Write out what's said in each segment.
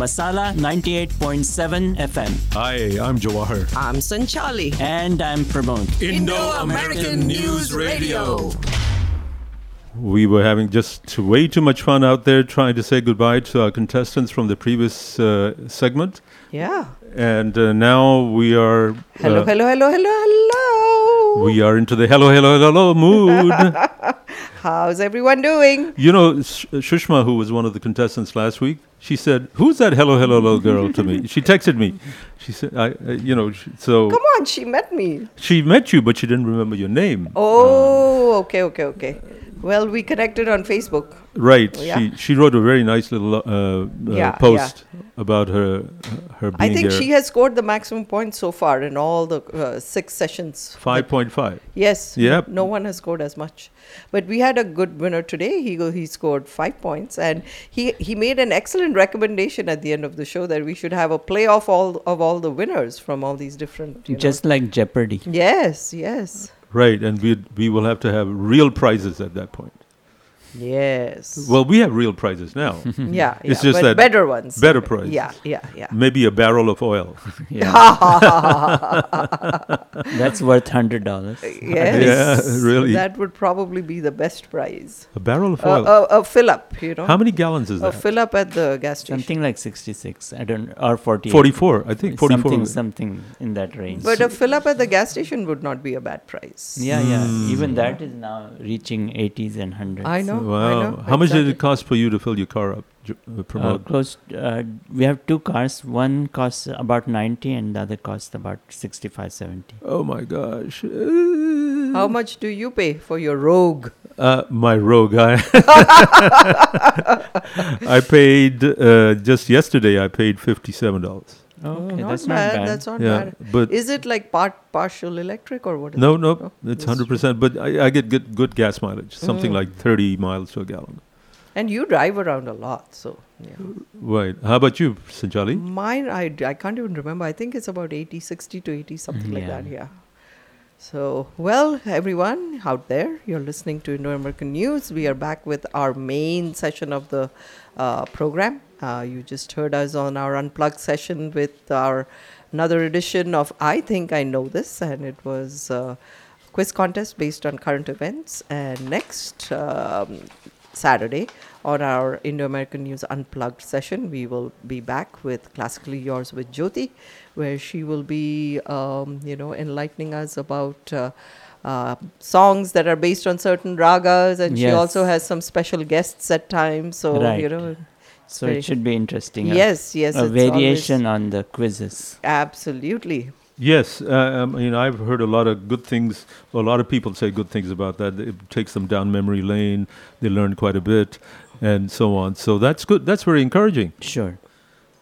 Masala 98.7 FM. Hi, I'm Jawahar. I'm Sanchali. And I'm Pramod. Indo-American News Radio. We were having just way too much fun out there trying to say goodbye to our contestants from the previous uh, segment. Yeah. And uh, now we are. Hello, uh, hello, hello, hello, hello. We are into the hello, hello, hello mood. How's everyone doing? you know, Sh- Shushma, who was one of the contestants last week, she said, "Who's that hello, hello, hello girl?" to me. She texted me. She said, "I, uh, you know, sh- so Come on, she met me. she met you, but she didn't remember your name." Oh, okay, okay, okay. Well, we connected on Facebook. Right. Yeah. She she wrote a very nice little uh, uh, Yeah, post about her her being I think there. she has scored the maximum points so far in all the uh, six sessions. Five point five. Yes. Yep. No one has scored as much. But we had a good winner today. He go, he scored five points, and he he made an excellent recommendation at the end of the show that we should have a playoff all of all the winners from all these different. You know. Just like Jeopardy. yes, yes, Right, and we we will have to have real prizes at that point. Yes. Well, we have real prices now. yeah, it's yeah, just but that better ones. better price. Yeah, yeah, yeah. Maybe a barrel of oil. That's worth hundred dollars. Yes. Yeah, really. That would probably be the best price. A barrel of A oil. a a fill up, you know. How many gallons is that? A that? fill up at the gas station. Something like sixty-six. I don't or forty. Forty-four. I think forty-four. Something, something in that range. But a fill up at the gas station would not be a bad price. yeah, yeah. Hmm. Even that is now reaching eighties and hundreds. I know. Wow. I know. How much did it cost for you to fill your car up? Uh, Uh, close. Uh, we have two cars. One costs about ninety, and the other costs about 65, 70. oh my gosh. How much do you pay for your Rogue? Uh, my rogue. I, I paid uh, just yesterday. I paid fifty-seven dollars. Okay, not that's bad. not bad. That's not Yeah, bad. but Is it like part partial electric or what? Is no, it? no, No, it's hundred percent. But I, I get good good gas mileage, something Mm. like thirty miles to a gallon. And you drive around a lot, so yeah. Right. How about you, Sanchali? Mine, I, I can't even remember. I think it's about 80, 60 to 80, something like that. Yeah. So, well, everyone out there, you're listening to Indo American News. We are back with our main session of the uh, program. Uh, you just heard us on our unplugged session with our another edition of I Think I Know This, and it was uh, quiz contest based on current events. And next um, Saturday on our Indo American News Unplugged session, we will be back with Classically Yours with Jyoti, where she will be, um, you know, enlightening us about. Uh, uh, songs that are based on certain ragas, and she also has some special guests at times. So Right. you know, So it should be interesting. yes, yes, a it's always- variation on the quizzes. absolutely. Yes, uh, um, you know I've heard a lot of good things. A lot of people say good things about that. It takes them down memory lane. They learn quite a bit, and so on. So that's good. That's very encouraging. Sure.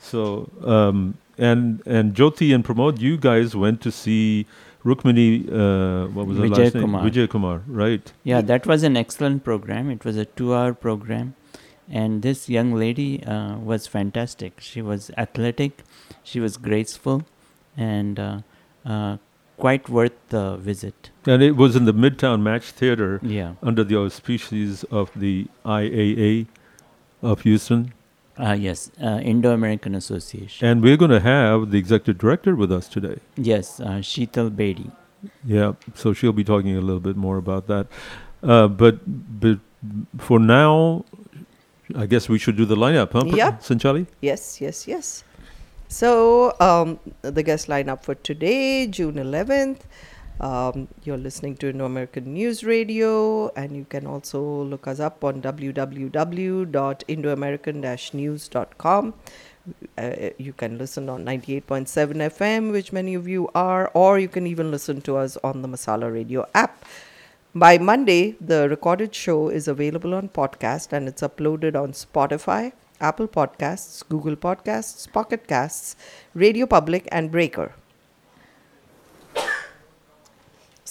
So um, and and Jyoti and Pramod, you guys went to see Rukmini. Uh, what was Vijay last name? Kumar. Vijay Kumar, right? Yeah, that was an excellent program. It was a two-hour program, and this young lady uh, was fantastic. She was athletic, she was graceful, and uh, uh, quite worth the visit. And it was in the Midtown Match Theater Yeah. under the auspices of the IAA of Houston. Uh, yes, uh, Indo-American Association. And we're going to have the executive director with us today. yes, uh, Sheetal Bedi. Yeah, so she'll be talking a little bit more about that. Uh, but but for now, I guess we should do the lineup, huh? Yep. Sanchali? Yes, yes, yes. So, um, the guest lineup for today, June 11th. Um, you're listening to No American News Radio, and you can also look us up on www.indoamerican-news.com. Uh, you can listen on 98.7 FM, which many of you are, or you can even listen to us on the Masala Radio app. By Monday, the recorded show is available on podcast and it's uploaded on Spotify, Apple Podcasts, Google Podcasts, Pocket Casts, Radio Public, and Breaker.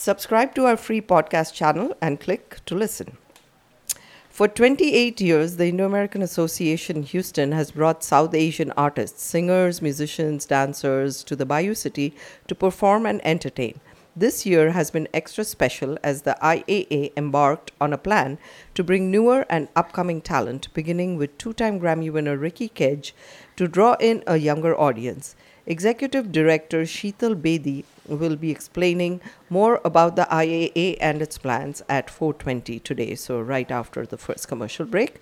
Subscribe to our free podcast channel and click to listen. For 28 years, the Indo American Association Houston has brought South Asian artists, singers, musicians, dancers to the Bayou City to perform and entertain. This year has been extra special as the IAA embarked on a plan to bring newer and upcoming talent, beginning with two time Grammy winner Ricky Kej, to draw in a younger audience. Executive Director Sheetal Bedi will be explaining more about the IAA and its plans at 4:20 today, so right after the first commercial break.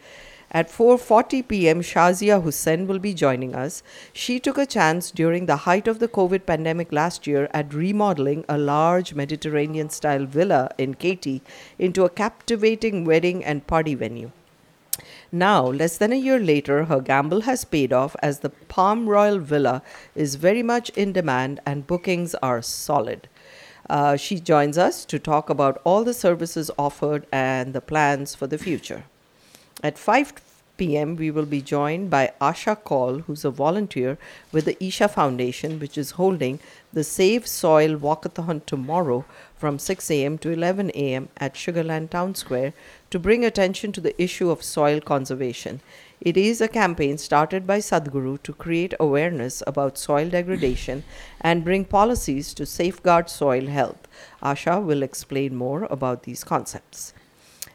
At 4:40 p.m., Shazia Hussain will be joining us. She took a chance during the height of the COVID pandemic last year at remodeling a large Mediterranean-style villa in Katy into a captivating wedding and party venue. Now, less than a year later, her gamble has paid off as the Palm Royal Villa is very much in demand and bookings are solid. Uh, she joins us to talk about all the services offered and the plans for the future. At 5 p.m., we will be joined by Asha Kaul, who's a volunteer with the Isha Foundation, which is holding the Save Soil Walkathon tomorrow from 6 a.m. to 11 a.m. at Sugarland Town Square to bring attention to the issue of soil conservation. It is a campaign started by Sadhguru to create awareness about soil degradation and bring policies to safeguard soil health. Asha will explain more about these concepts.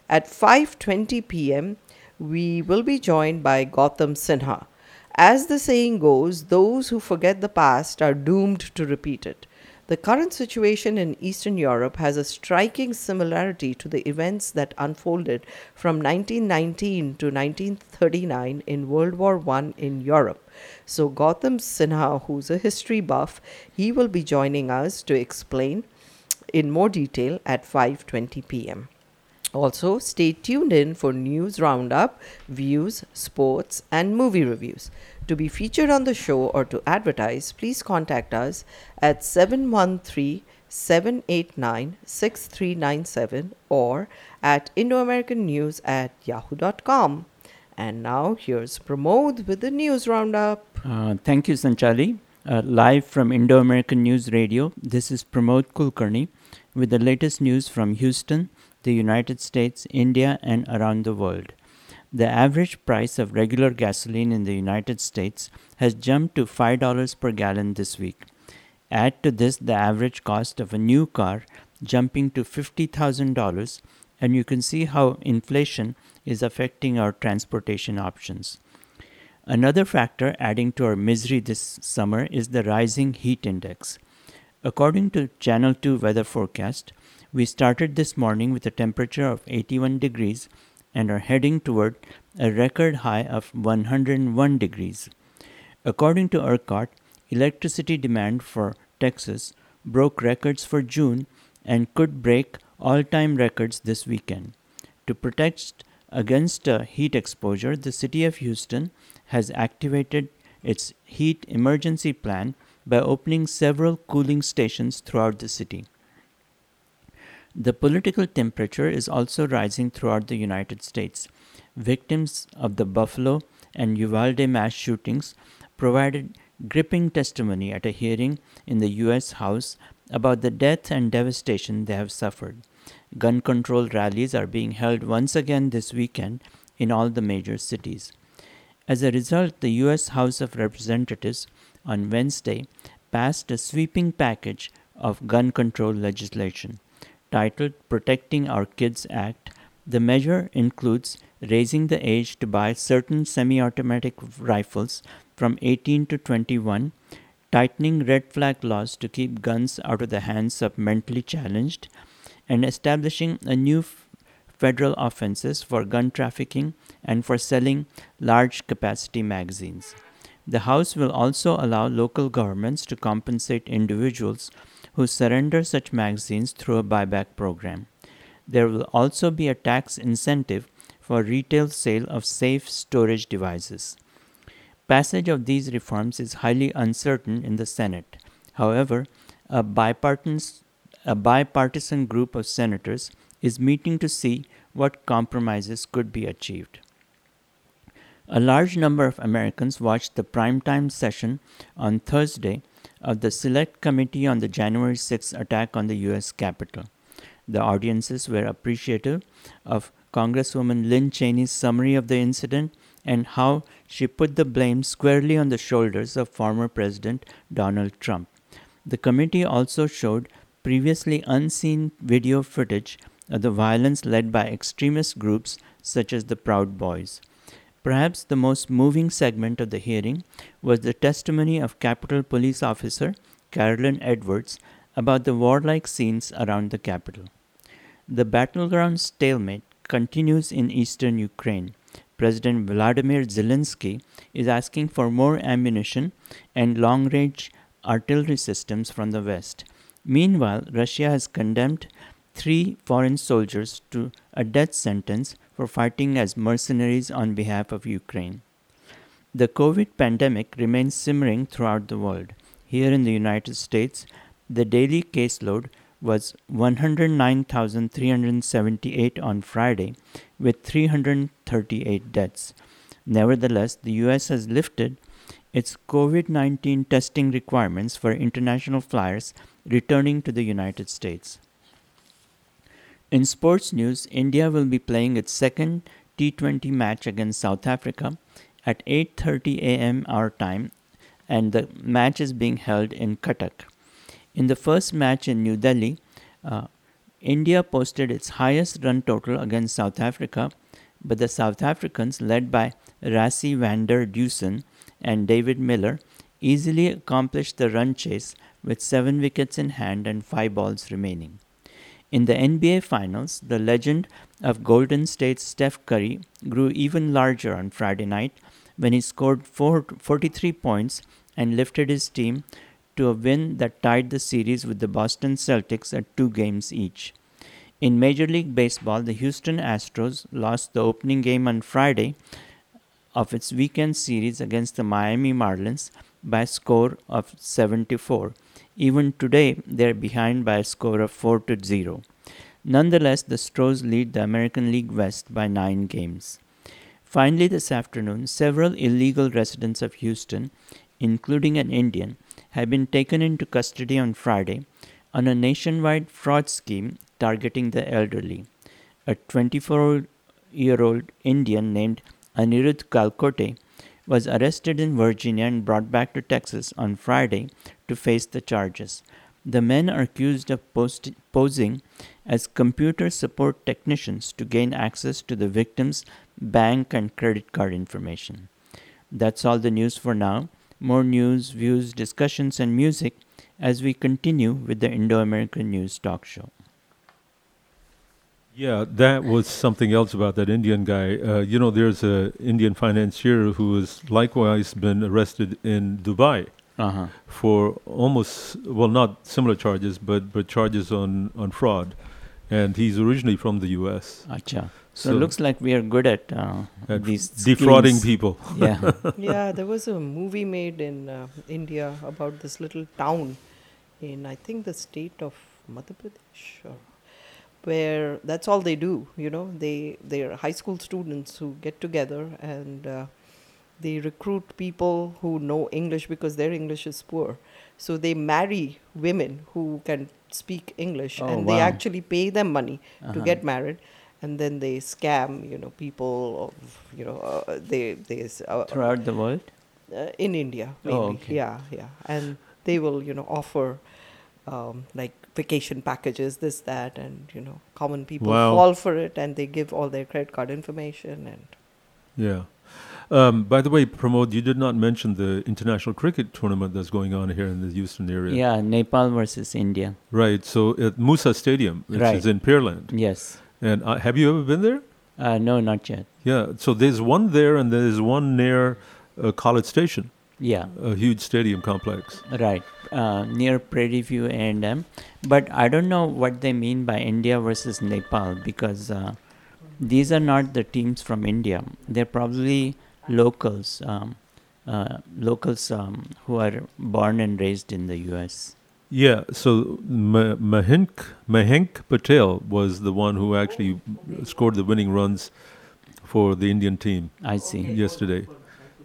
At 5:20 p.m., we will be joined by Gautam Sinha. As the saying goes, those who forget the past are doomed to repeat it. The current situation in Eastern Europe has a striking similarity to the events that unfolded from 1919 to 1939 in World War I in Europe. So, Gautam Sinha, who's a history buff, he will be joining us to explain in more detail at 5:20 p.m. Also, stay tuned in for news roundup, views, sports, and movie reviews. To be featured on the show or to advertise, please contact us at 713 789 6397 or at IndoAmericanNews at yahoo.com. And now here's Pramod with the news roundup. Uh, thank you, Sanchali. Uh, live from Indo American News Radio, this is Pramod Kulkarni with the latest news from Houston, the United States, India, and around the world. The average price of regular gasoline in the United States has jumped to $5 per gallon this week. Add to this the average cost of a new car jumping to $50,000, and you can see how inflation is affecting our transportation options. Another factor adding to our misery this summer is the rising heat index. According to Channel 2 weather forecast, we started this morning with a temperature of 81 degrees and are heading toward a record high of 101 degrees. According to ERCOT, electricity demand for Texas broke records for June and could break all time records this weekend. To protect against heat exposure, the city of Houston has activated its heat emergency plan by opening several cooling stations throughout the city. The political temperature is also rising throughout the United States. Victims of the Buffalo and Uvalde mass shootings provided gripping testimony at a hearing in the U.S. House about the death and devastation they have suffered. Gun control rallies are being held once again this weekend in all the major cities. As a result, the U.S. House of Representatives on Wednesday passed a sweeping package of gun control legislation. Titled Protecting Our Kids Act, the measure includes raising the age to buy certain semi automatic rifles from 18 to 21, tightening red flag laws to keep guns out of the hands of mentally challenged, and establishing a new f- federal offenses for gun trafficking and for selling large capacity magazines. The House will also allow local governments to compensate individuals who surrender such magazines through a buyback program. There will also be a tax incentive for retail sale of safe storage devices. Passage of these reforms is highly uncertain in the Senate. However, a bipartisan, a bipartisan group of senators is meeting to see what compromises could be achieved. A large number of Americans watched the primetime session on Thursday of the Select Committee on the January 6 attack on the U.S. Capitol. The audiences were appreciative of Congresswoman Lynn Cheney's summary of the incident and how she put the blame squarely on the shoulders of former President Donald Trump. The committee also showed previously unseen video footage of the violence led by extremist groups such as the Proud Boys. Perhaps the most moving segment of the hearing was the testimony of Capitol Police Officer Caroline Edwards about the warlike scenes around the capital. The battleground stalemate continues in eastern Ukraine. President Vladimir Zelensky is asking for more ammunition and long range artillery systems from the West. Meanwhile, Russia has condemned three foreign soldiers to a death sentence for fighting as mercenaries on behalf of Ukraine. The COVID pandemic remains simmering throughout the world. Here in the United States, the daily caseload was 109,378 on Friday, with 338 deaths. Nevertheless, the US has lifted its COVID 19 testing requirements for international flyers returning to the United States. In sports news, India will be playing its second T20 match against South Africa at 8:30 a.m. our time and the match is being held in Cuttack. In the first match in New Delhi, uh, India posted its highest run total against South Africa, but the South Africans, led by Rassie van der Dussen and David Miller, easily accomplished the run chase with seven wickets in hand and five balls remaining. In the NBA Finals, the legend of Golden State's Steph Curry grew even larger on Friday night when he scored four, 43 points and lifted his team to a win that tied the series with the Boston Celtics at two games each. In Major League Baseball, the Houston Astros lost the opening game on Friday of its weekend series against the Miami Marlins by a score of 74 even today, they are behind by a score of 4 to 0. Nonetheless, the Stros lead the American League West by 9 games. Finally, this afternoon, several illegal residents of Houston, including an Indian, have been taken into custody on Friday on a nationwide fraud scheme targeting the elderly. A 24 year old Indian named Anirudh Kalkote was arrested in Virginia and brought back to Texas on Friday to face the charges. The men are accused of post- posing as computer support technicians to gain access to the victim's bank and credit card information. That's all the news for now. More news, views, discussions, and music as we continue with the Indo American News Talk Show. Yeah, that was something else about that Indian guy. Uh, you know, there's a Indian financier who has likewise been arrested in Dubai Uh-huh. for almost well, not similar charges, but but charges on on fraud, and he's originally from the U.S. Acha. So, So- it looks like we are good at, uh, At these defrauding schemes. people. Yeah. yeah, there was a movie made in uh, India about this little town in, I think, the state of Madhya Pradesh, or where that's all they do. You know, they they're high school students who get together and uh, they recruit people who know English because their English is poor. So they marry women who can speak English, Oh, and they actually pay them money to Uh-huh. get married. And then they scam, you know, people of, you know, uh, they they uh, Throughout the world? uh, in India Oh, mainly. okay. Yeah, yeah, and they will you know offer um, like vacation packages, this that, and you know common people Wow. fall for it, and they give all their credit card information and. Yeah. Um, by the way, Pramod, you did not mention the international cricket tournament that's going on here in the Houston area. Yeah, Nepal versus India. Right. So at Moosa Stadium, which Right. is in Pearland. Yes. And uh, have you ever been there? Uh, no, not yet. Yeah. So there's one there, and there's one near uh, College Station, Yeah, a huge stadium complex. right. Uh, near Prairie View A&M. But I don't know what they mean by India versus Nepal because uh, these are not the teams from India. They're probably locals, um, uh, locals um, who are born and raised in the U.S. Yeah. So Ma- Mahenk Mahenk Patel was the one who actually scored the winning runs for the Indian team I see. yesterday.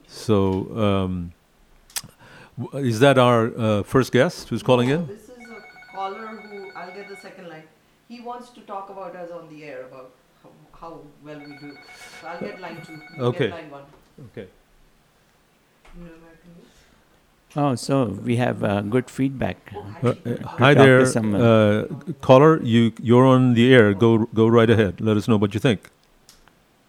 So um, is that our uh, first guest who's calling in? This is a caller who I'll get the second line. He wants to talk about us on the air about how, how well we do. So I'll get line two. You Okay. Get line one. Okay. New American News. Oh, so we have uh, good feedback. Uh, uh, hi there, someone. uh, caller. You you're on the air. Go go right ahead. Let us know what you think.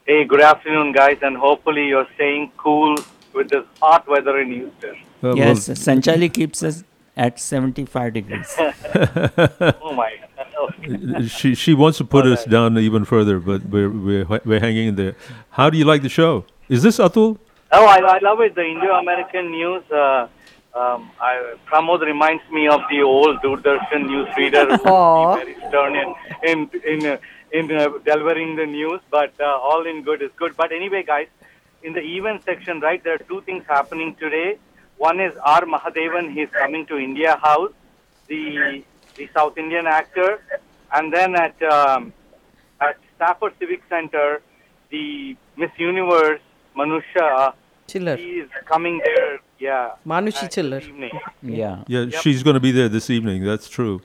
Hey, good afternoon, guys, and hopefully you're staying cool with this hot weather in Houston. Uh, yes, well, Sanchali keeps us at 75 degrees. Oh my! she she wants to put us down even further, but we're we're we're hanging in there. How do you like the show? Is this Atul? Oh, I, I love it. The Indo-American news. Uh, um, I, Pramod reminds me of the old Doordarshan news reader who Aw. very stern in in in, uh, in uh, delivering the news, but uh, all in good is good. But anyway, guys, in the event section, right, there are two things happening today. One is R. Mahadevan. He's coming to India House, the the South Indian actor, and then at um, at Stafford Civic Center, the Miss Universe Manushi Chhillar. he is coming there. Yeah. Manushi Chhillar. evening. Yeah. Yeah, Yep. she's going to be there this evening. That's true.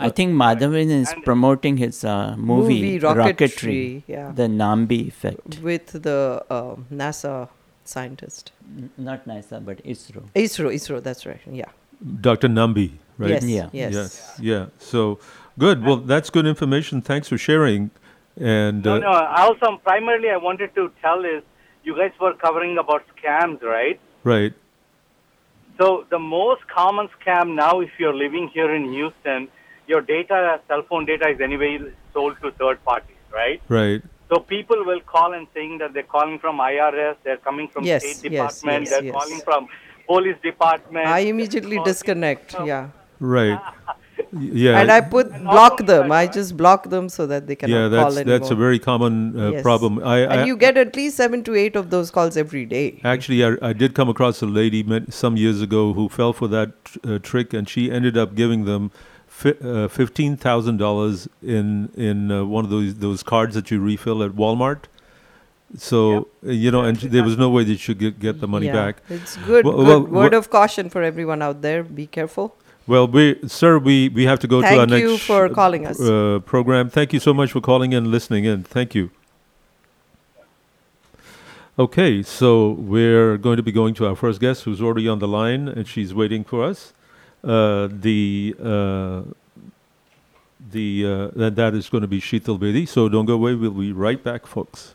I think Madhavan is And- promoting his uh, movie, Movie, Rocketry, Rocketry, yeah. the Nambi effect. With the uh, NASA scientist. N- Not NASA, but ISRO. ISRO, ISRO, that's right. Yeah. Dr. Nambi, right? Yes. Yeah. Yes. Yes. Yeah. So good. Well, that's good information. Thanks for sharing. And No, uh, no. Also, primarily, I wanted to tell is you guys were covering about scams, right? right. So the most common scam now, if you're living here in Houston, your data, cell phone data, is anyway sold to third parties, right? Right. So people will call and saying that they're calling from IRS, they're coming from Yes, State yes, Department, yes, they're yes. calling from Police Department. I immediately disconnect. from- Yeah. Right. Y- Yeah. And I put block them. I just block them so that they cannot yeah, call that's anymore. that's a very common uh, Yes. problem. I, I and you get at least seven to eight of those calls every day. Actually, I, I did come across a lady met some years ago who fell for that uh, trick, and she ended up giving them fi- uh, fifteen thousand dollars in in uh, one of those those cards that you refill at Walmart. So uh, you know, and there was no way that you get get the money Yeah. back. It's good. Well- good well, word wha- of caution for everyone out there. Be careful. Well, we, sir, we, we have to go to our next. Thank you for calling us. Uh, program. Thank you so much for calling and listening in. Thank you. Okay, so we're going to be going to our first guest, who's already on the line, and she's waiting for us. Uh, the uh, the uh, that, that is going to be Sheetal Bedi. So don't go away. We'll be right back, folks.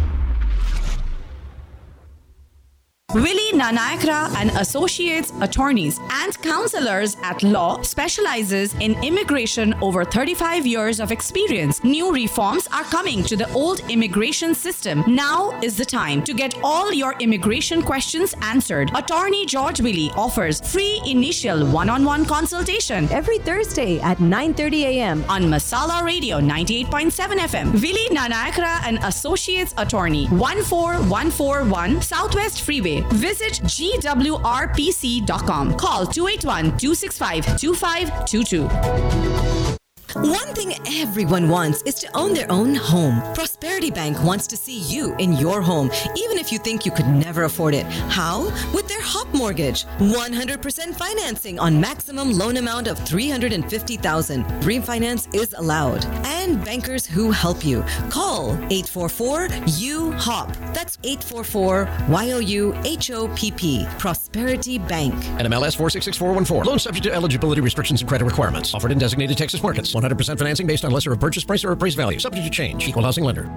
Willie Nanayakkara and Associates Attorneys and Counselors at Law specializes in immigration over 35 years of experience. New reforms are coming to the old immigration system. Now is the time to get all your immigration questions answered. Attorney George Willie offers free initial one-on-one consultation every Thursday at 9:30 a.m. on Masala Radio 98.7 FM. Willie Nanayakkara and Associates Attorney 14141 Southwest Freeway. Visit gwrpc.com. Call 281 265 2522. One thing everyone wants is to own their own home. Prosperity Bank wants to see you in your home, even if you think you could never afford it. How? With their HOP mortgage. 100% financing on maximum loan amount of 350000 Refinance is allowed. And bankers who help you. Call 844-U-HOP. That's 844-Y-O-U-H-O-P-P. Prosperity Bank. NMLS 466414. Loan subject to eligibility restrictions and credit requirements. Offered in designated Texas markets. 100% financing based on lesser of purchase price or appraised value. Subject to change. Equal housing lender.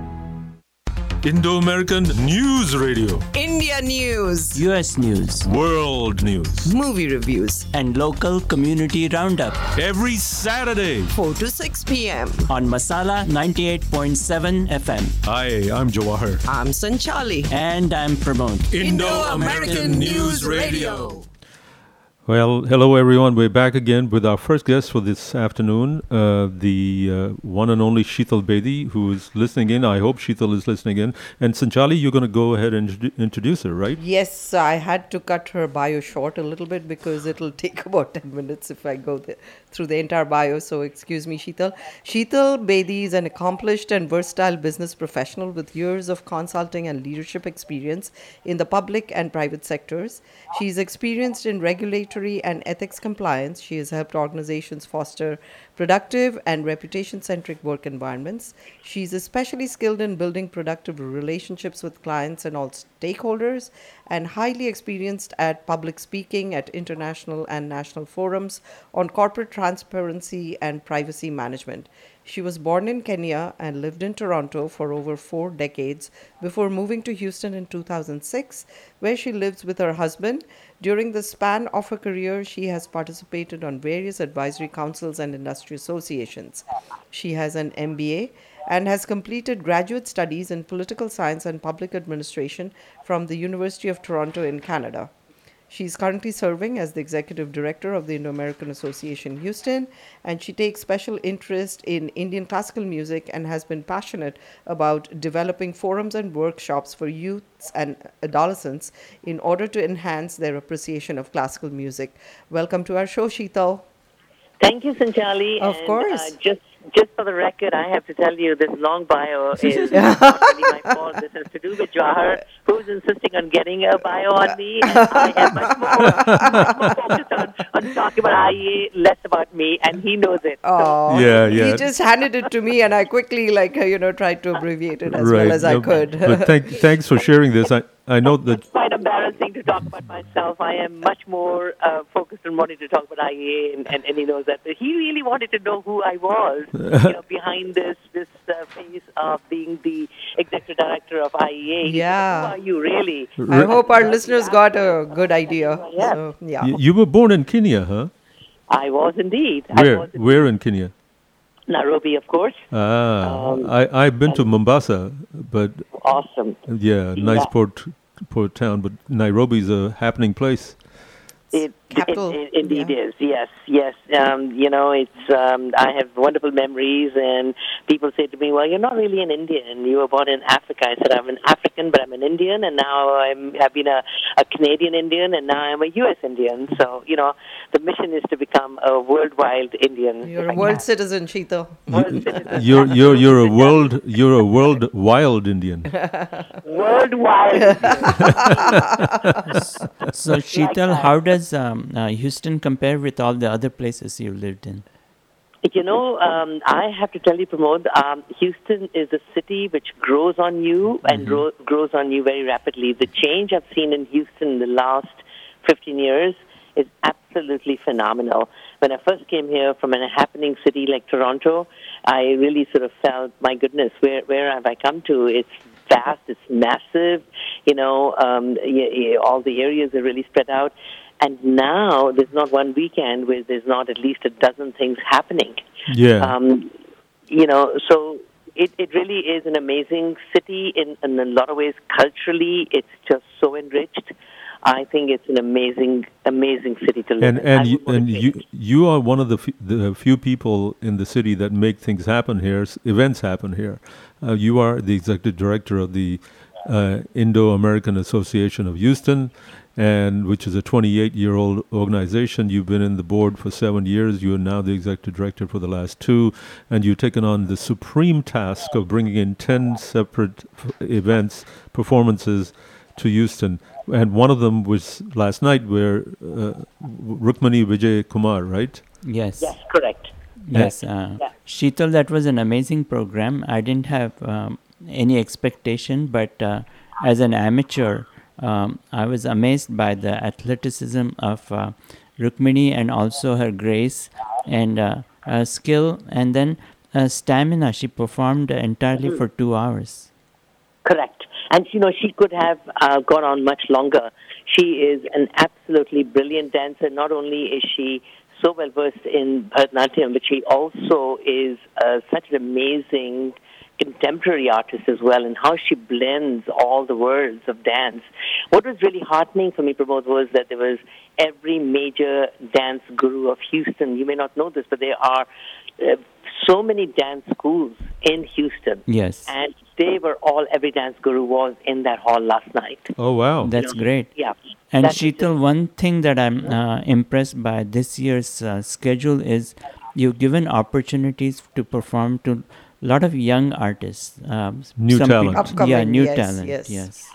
Indo American News Radio. India News, US News World News. movie reviews, and local community roundup Every Saturday. 4 to 6 p.m. on Masala 98.7 FM. Hi, I'm Jawahar. I'm Sanchali. And I'm Pramod. Indo American News Radio. Well, hello everyone. We're back again with our first guest for this afternoon, uh, the uh, one and only Sheetal Bedi, who is listening in. I hope Sheetal is listening in. And Sanchali, you're going to go ahead and introdu- introduce her, right? Yes, I had to cut her bio short a little bit because it'll take about 10 minutes if I go the, through the entire bio. So, excuse me, Sheetal. Sheetal Bedi is an accomplished and versatile business professional with years of consulting and leadership experience in the public and private sectors. She's experienced in regulatory regulatory and ethics compliance, she has helped organizations foster productive and reputation centric work environments. She's especially skilled in building productive relationships with clients and all stakeholders, and highly experienced at public speaking at international and national forums on corporate transparency and privacy management. She was born in Kenya and lived in Toronto for over four decades before moving to Houston in 2006, where she lives with her husband. During the span of her career, she has participated on various advisory councils and industry associations. She has an MBA and has completed graduate studies in political science and public administration from the University of Toronto in Canada. She is currently serving as the executive director of the Indo American Association Houston, and she takes special interest in Indian classical music and has been passionate about developing forums and workshops for youths and adolescents in order to enhance their appreciation of classical music. Welcome to our show, Sheetal. Thank you, Sanchali. Of and, course. Uh, just just for the record, I have to tell you this long bio is not really my fault. This has to do with Jawahar, who's insisting on getting a bio on me, and I am much more, much more focused on, on talking about IEA, less about me, and he knows it. Oh, Yeah, yeah. He just handed it to me, and I quickly, like, you know, tried to abbreviate it as right. well as I could. but thank, thanks for sharing this. I, I know that It's quite embarrassing to talk about myself. I am much more uh, focused on wanting to talk about IEA, and, and, and he knows that. But he really wanted to know who I was you know, behind this this uh, face of being the executive director of IEA. He said, Yeah. Who are you really? I hope our listeners got a good idea. Yeah. So, yeah. you were born in Kenya, huh? I was indeed. I Where? was in Where in Kenya? Nairobi, of course. Ah, Um, I I've been to Mombasa, but Awesome. yeah, nice Yeah. port port town. But Nairobi's a happening place. It, Capital, it, it indeed yeah. is. Yes, yes. Um, you know, it's. Um, I have wonderful memories, and people say to me, "Well, you're not really an Indian. You were born in Africa." I said, "I'm an African, but I'm an Indian, and now I'm. I've been a, a Canadian Indian, and now I'm a U.S. Indian. So, you know, the mission is to become a worldwide Indian. You're a world citizen, Sheetal. World citizen. You're you're you're a world you're a world wild Indian. worldwide. So, Sheetal, how does um, uh, Houston compare with all the other places you lived in? You know, um, I have to tell you, Pramod, um, Houston is a city which grows on you and gro- grows on you very rapidly. The change I've seen in Houston in the last 15 years is absolutely phenomenal. When I first came here from a happening city like Toronto, I really sort of felt, my goodness, where, where have I come to? It's vast, it's massive, you know, um, y- y- all the areas are really spread out. And now there's not one weekend where there's not at least a dozen things happening. Yeah. Um, you know, so it, it really is an amazing city in, in a lot of ways. Culturally, it's just so enriched. I think it's an amazing, amazing city to live and in. and you, and you you are one of the f- the few people in the city that make things happen here. Events happen here. Uh, you are the executive director of the uh, Indo-American Association of Houston, and which is a 28-year-old organization. You've been in the board for seven years. You are now the executive director for the last two, and you've taken on the supreme task of bringing in 10 separate events, performances to Houston. And one of them was last night, where uh, Rukmani Vijay Kumar, right? Yes. Yes, correct. Yes. Uh, Yeah. Sheetal, that was an amazing program. I didn't have um, any expectation, but uh, as an amateur, um, I was amazed by the athleticism of uh, Rukmini and also her grace and uh, uh, skill and then uh, stamina. She performed entirely for two hours. Correct. And you know, she could have uh, gone on much longer. She is an absolutely brilliant dancer. Not only is she so well versed in Bharatanatyam, but she also is uh, such an amazing contemporary artist as well, and how she blends all the worlds of dance. What was really heartening for me, Pramod, was that there was every major dance guru of Houston. You may not know this, but there are uh, so many dance schools in Houston. Yes. And they were all, every dance guru was in that hall last night. Oh wow! That's great. Yeah. And That's Sheetal, one thing that I'm uh, impressed by this year's uh, schedule is you've given opportunities to perform to a lot of young artists. Um, New some talent. peop- yeah, new yes, talent. yes. Yes.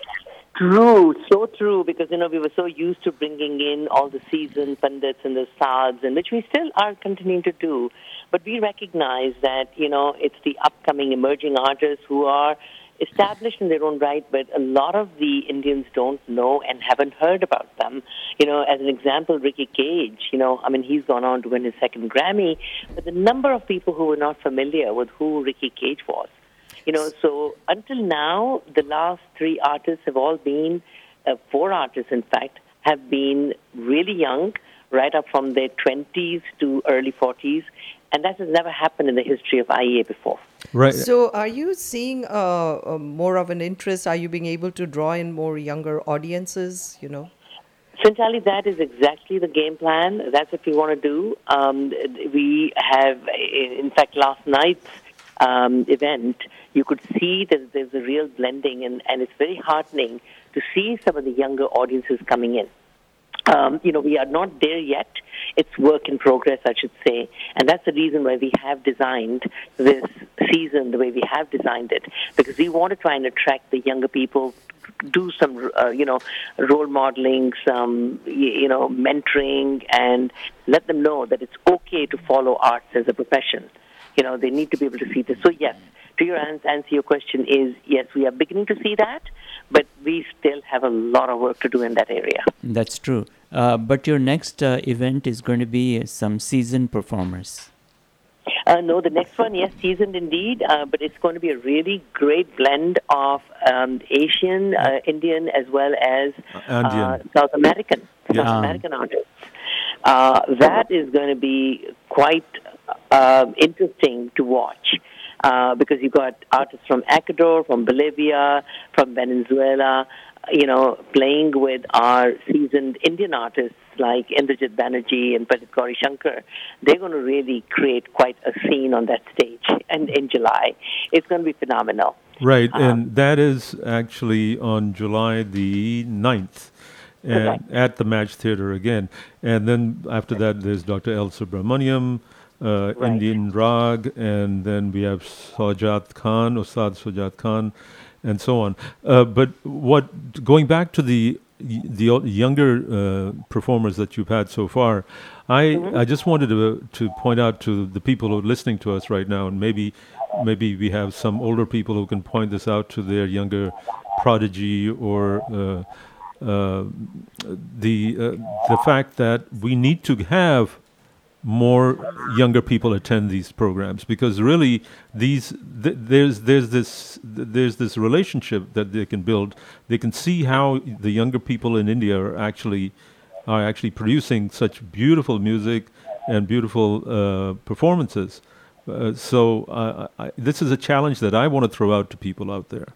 True, so true, because you know we were so used to bringing in all the seasoned pundits and the sads, and which we still are continuing to do. But we recognize that you know it's the upcoming emerging artists who are established in their own right, but a lot of the Indians don't know and haven't heard about them. You know, as an example, Ricky Kej, you know, I mean, he's gone on to win his second Grammy, but the number of people who were not familiar with who Ricky Kej was. You know, so until now, the last three artists have all been, uh, four artists in fact, have been really young, right up from their 20s to early 40s, and that has never happened in the history of IEA before. Right. So, are you seeing uh, uh, more of an interest? Are you being able to draw in more younger audiences? You know. Centrally, that is exactly the game plan. That's what we want to do. Um, we have, in fact, last night's um, event, you could see that there's a real blending, and, and it's very heartening to see some of the younger audiences coming in. Um, you know, we are not there yet. It's work in progress, I should say. And that's the reason why we have designed this season the way we have designed it, because we want to try and attract the younger people, do some, uh, you know, role modeling, some, you know, mentoring, and let them know that it's okay to follow arts as a profession. You know, they need to be able to see this. So, yes, to your answer, answer your question is yes, we are beginning to see that, but we still have a lot of work to do in that area. That's true. Uh, but your next uh, event is going to be some seasoned performers. Uh, no, the next one, yes, seasoned indeed, uh, but it's going to be a really great blend of um, Asian, uh, Indian, as well as uh, South American, Yeah. South American artists. Uh, that is going to be quite uh, interesting to watch. Uh, because you've got artists from Ecuador, from Bolivia, from Venezuela, you know, playing with our seasoned Indian artists like Indrajit Banerjee and Pandit Gauri Shankar. They're going to really create quite a scene on that stage and in July. It's going to be phenomenal. Right, and that is actually on July the 9th. And Correct. at the Match Theater again. And then after that, there's Dr. L. Subramaniam, uh, Right. Indian Rag, and then we have Shujaat Khan, Ustad Shujaat Khan, and so on. Uh, but what going back to the the younger uh, performers that you've had so far, I I just wanted to to point out to the people who are listening to us right now, and maybe maybe we have some older people who can point this out to their younger prodigy or. Uh, uh, the uh, the fact that we need to have more younger people attend these programs because really these th- there's there's this th- there's this relationship that they can build. They can see how the younger people in India are actually are actually producing such beautiful music and beautiful uh, performances. Uh, so uh, I, this is a challenge that I want to throw out to people out there.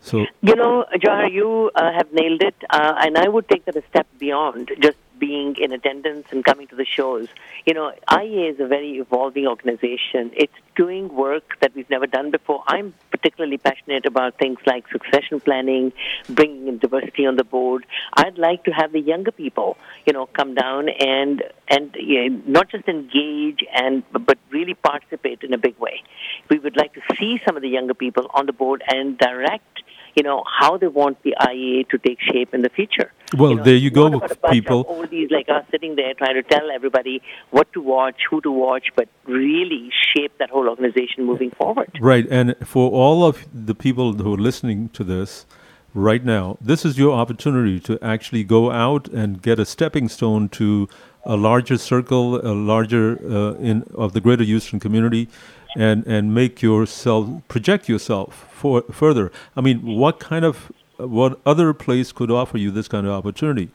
So You know, Jahar, you uh, have nailed it, uh, and I would take that a step beyond just being in attendance and coming to the shows. You know, IEA is a very evolving organization. It's doing work that we've never done before. I'm particularly passionate about things like succession planning, bringing in diversity on the board. I'd like to have the younger people, you know, come down and and you know, not just engage and but really participate in a big way. We would like to see some of the younger people on the board and direct you know, how they want the IEA to take shape in the future. Well, You know, there you go, about a bunch people. Oldies like us sitting there trying to tell everybody what to watch, who to watch, but really shape that whole organization moving forward. Right, and for all of the people who are listening to this right now, this is your opportunity to actually go out and get a stepping stone to a larger circle, a larger uh, in of the greater Houston community, and and make yourself project yourself for further. I mean, what kind of what other place could offer you this kind of opportunity?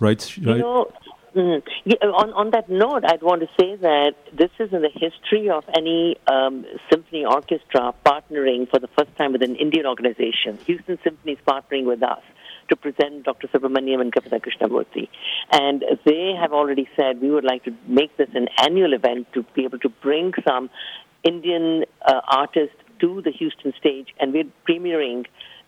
Right, You right? know, mm, yeah, on, on that note, I'd want to say that this is in the history of any um, symphony orchestra partnering for the first time with an Indian organization. Houston Symphony is partnering with us to present Dr. Subramaniam and Kavita Krishnamurti. And they have already said we would like to make this an annual event to be able to bring some Indian uh, artists to the Houston stage. And we're premiering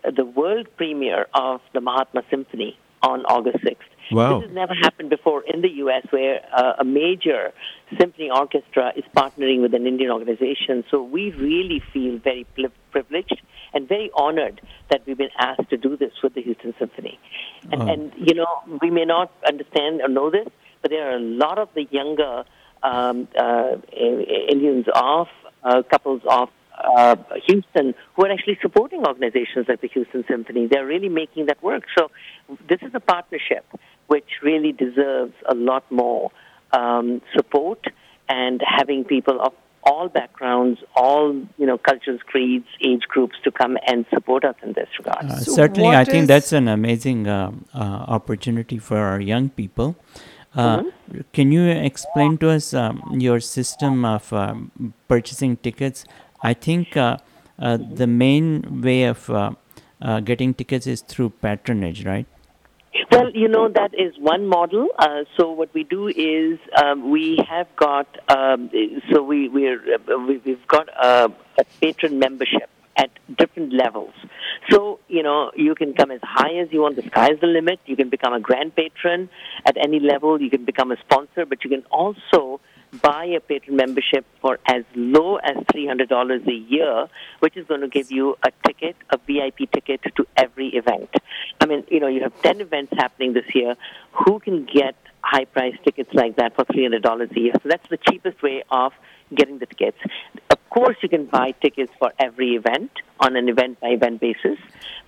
uh, the world premiere of the Mahatma Symphony on August 6th. Wow. This has never happened before in the U.S., where uh, a major symphony orchestra is partnering with an Indian organization. So we really feel very privileged and very honored that we've been asked to do this with the Houston Symphony. And, Oh. and you know, we may not understand or know this, but there are a lot of the younger um, uh, Indians of uh, couples of uh, Houston who are actually supporting organizations like the Houston Symphony. They're really making that work. So this is a partnership which really deserves a lot more um, support and having people of all backgrounds, all you know, cultures, creeds, age groups to come and support us in this regard. Uh, So certainly, I think that's an amazing um uh, opportunity for our young people. Uh, Mm-hmm. Can you explain to us um, your system of um, purchasing tickets? I think uh, uh, the main way of uh, uh, getting tickets is through patronage, right? Well, you know, that is one model. Uh, so what we do is um, we have got, um, so we, we're, we, we've got a, a patron membership at different levels. So, you know, you can come as high as you want. The sky's the limit. You can become a grand patron at any level. You can become a sponsor, but you can also buy a patron membership for as low as $300 a year, which is going to give you a ticket, a VIP ticket to every event. I mean, you know, you have 10 events happening this year. Who can get high price tickets like that for $300 a year? So that's the cheapest way of getting the tickets. Of course, you can buy tickets for every event on an event by event basis,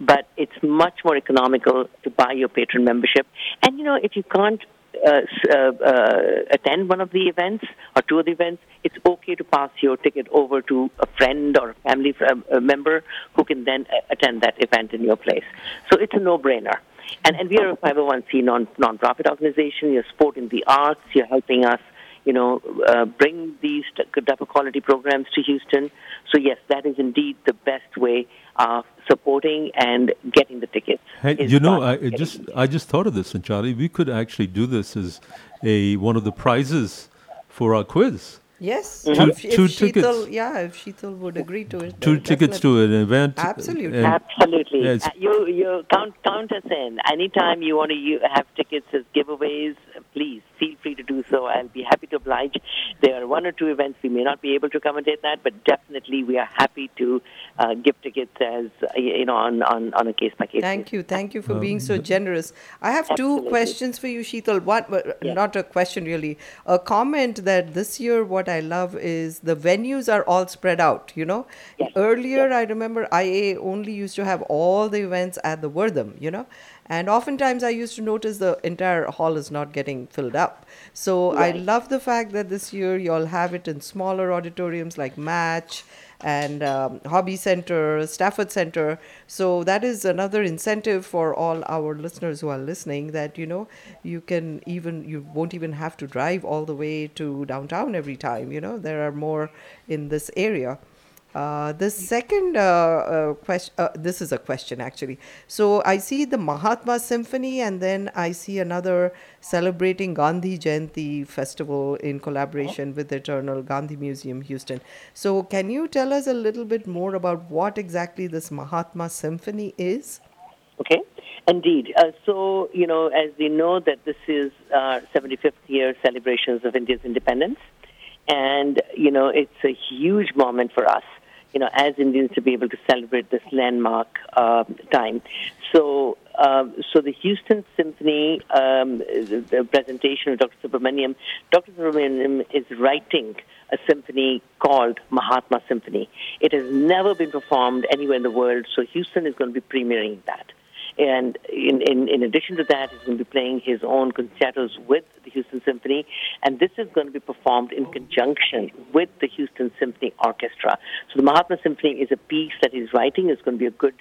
but it's much more economical to buy your patron membership. And, you know, if you can't uh, uh, uh, attend one of the events or two of the events, it's okay to pass your ticket over to a friend or a family f- uh, member who can then uh, attend that event in your place. So it's a no-brainer. And, and we are a 501c non nonprofit organization. You're supporting the arts. You're helping us, you know, uh, bring these t- type of quality programs to Houston. So yes, that is indeed the best way of supporting and getting the tickets. Hey, you know, I I just I just thought of this, and Charlie, we could actually do this as a one of the prizes for our quiz. Yes. Two- If, if two Sheetal, tickets. yeah, if Sheetal would agree to it. Two tickets definitely. to an event. Absolutely. and- Absolutely. Yes. Uh, you you count count us in. Anytime you want to you have tickets as giveaways, uh, please feel free to do so. I'll be happy to oblige. There are one or two events we may not be able to accommodate that, but definitely we are happy to uh, give tickets as uh, you know on on, on a case by case. Thank you, thank you for being Um, so generous. I have two questions for you, Sheetal. One, but Yeah. not a question really, a comment that this year what I love is the venues are all spread out. You know, Yes. earlier I remember IA only used to have all the events at the Wortham. You know. And oftentimes I used to notice the entire hall is not getting filled up. So I love the fact that this year you'll have it in smaller auditoriums like Match and um, Hobby Center, Stafford Center. So that is another incentive for all our listeners who are listening that you know you can even you won't even have to drive all the way to downtown every time. You know there are more in this area. Uh, the second uh, uh, question, uh, this is a question actually. So I see the Mahatma Symphony, and then I see another celebrating Gandhi Jayanti festival in collaboration with the Eternal Gandhi Museum, Houston. So can you tell us a little bit more about what exactly this Mahatma Symphony is? Okay, indeed. Uh, so, you know, as we know that this is uh, 75th year celebrations of India's independence, and, you know, it's a huge moment for us, you know, as Indians to be able to celebrate this landmark uh, time. So, um, so the Houston Symphony, um, the, the presentation of Dr. Subramaniam, Dr. Subramaniam is writing a symphony called Mahatma Symphony. It has never been performed anywhere in the world, so Houston is going to be premiering that. And in, in, in addition to that, he's going to be playing his own concertos with the Houston Symphony, and this is going to be performed in conjunction with the Houston Symphony Orchestra. So the Mahatma Symphony is a piece that he's writing. It's going to be a good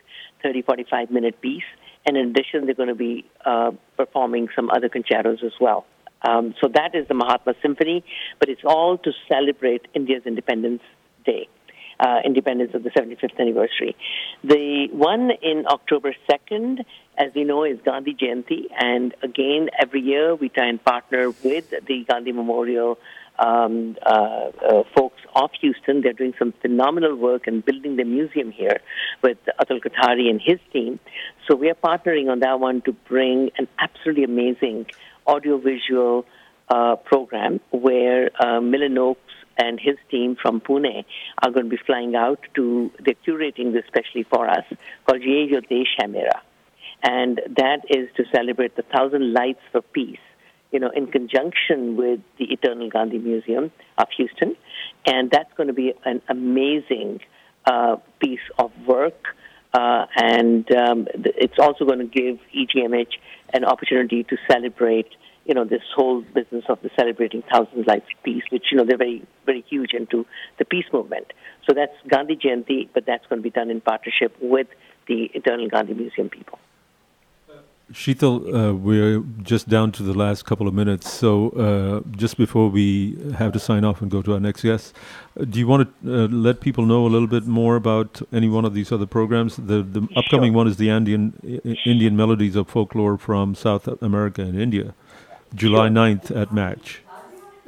30, 45 minute piece. And in addition, they're going to be uh, performing some other concertos as well. Um, so that is the Mahatma Symphony, but it's all to celebrate India's Independence Day uh, independence of the 75th anniversary. The one in October 2nd, as we know, is Gandhi Jayanti, and again, every year we try and partner with the Gandhi Memorial um, uh, uh, folks of Houston. They're doing some phenomenal work and building the museum here with Atul Kothari and his team. So we are partnering on that one to bring an absolutely amazing audiovisual uh, program where uh, Millen Oaks and his team from Pune are going to be flying out to, they're curating this especially for us, called Ye Desh Hai. And that is to celebrate the Thousand Lights for Peace, you know, in conjunction with the Eternal Gandhi Museum of Houston. And that's going to be an amazing uh, piece of work. Uh, and um, it's also going to give EGMH an opportunity to celebrate, you know, this whole business of the celebrating thousands lives of peace, which, you know, they're very, very huge into the peace movement. So that's Gandhi Jayanti, but that's going to be done in partnership with the Eternal Gandhi Museum people. Sheetal, uh, we're just down to the last couple of minutes. So, uh, just before we have to sign off and go to our next guest, uh, do you want to uh, let people know a little bit more about any one of these other programs? The, the upcoming one is the Andean, Indian Melodies of Folklore from South America and India, July 9th at Match.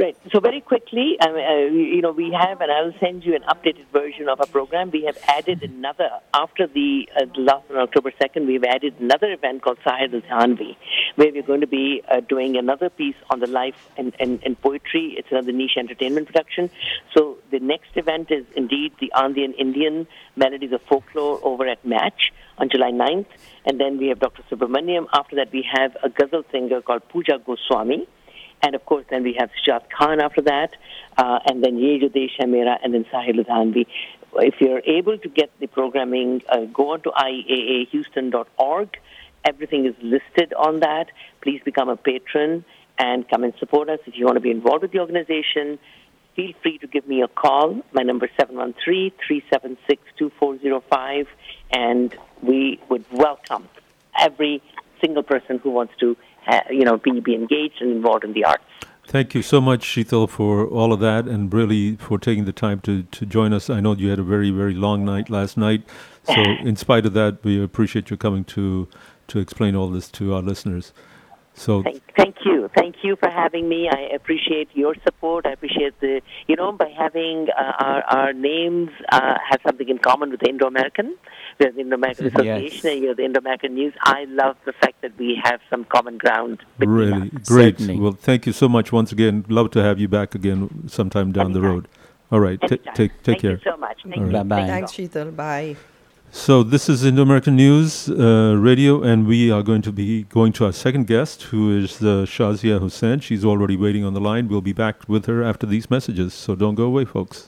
Right. So very quickly, um, uh, you know, we have, and I'll send you an updated version of our program. We have added another after the uh, last on October second. We've added another event called Sahid al where we're going to be uh, doing another piece on the life and, and, and poetry. It's another niche entertainment production. So the next event is indeed the Andean Indian Melodies of Folklore over at Match on July 9th. And then we have Dr. Subramaniam. After that, we have a ghazal singer called Pooja Goswami. And of course, then we have Shujaat Khan after that, uh, and then Ye Jo Desh and then Sahir Ludhianvi. If you're able to get the programming, uh, go on to IAAHouston.org. Everything is listed on that. Please become a patron and come and support us. If you want to be involved with the organization, feel free to give me a call. My number is 713-376-2405, and we would welcome every single person who wants to, you know, be, be engaged and involved in the arts. Thank you so much, Sheetal, for all of that and really for taking the time to, to join us. I know you had a very, very long night last night. So, in spite of that, we appreciate you coming to, to explain all this to our listeners. So, Thank, thank you. Thank you for having me. I appreciate your support. I appreciate the, you know, by having uh, our, our names uh, have something in common with the Indo American. We're the Indo American Yes. Association and you're the Indo American News. I love the fact that we have some common ground. really us. great. Certainly. Well, thank you so much once again. Love to have you back again sometime down the road. All right. T- take, take Thank care. you so much. Thank right. Bye-bye. Thanks, Sheetal. Bye. So this is Indo American News uh, Radio, and we are going to be going to our second guest, who is uh, Shazia Hussain. She's already waiting on the line. We'll be back with her after these messages. So don't go away, folks.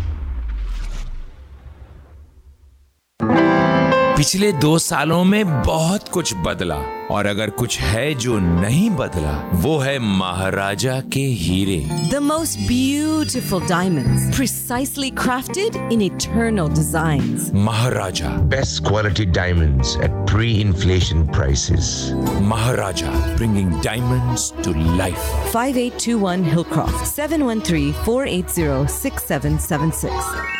पिछले दो सालों में बहुत कुछ बदला और अगर कुछ है जो नहीं बदला वो है महाराजा के हीरे। The most beautiful diamondly precisely crafted in eternal design Maharaja. Best quality diamonds at pre inflation prices Maharaja bringing diamond to life five eight two one Hillcroft seven one three four eight zero six seven seven six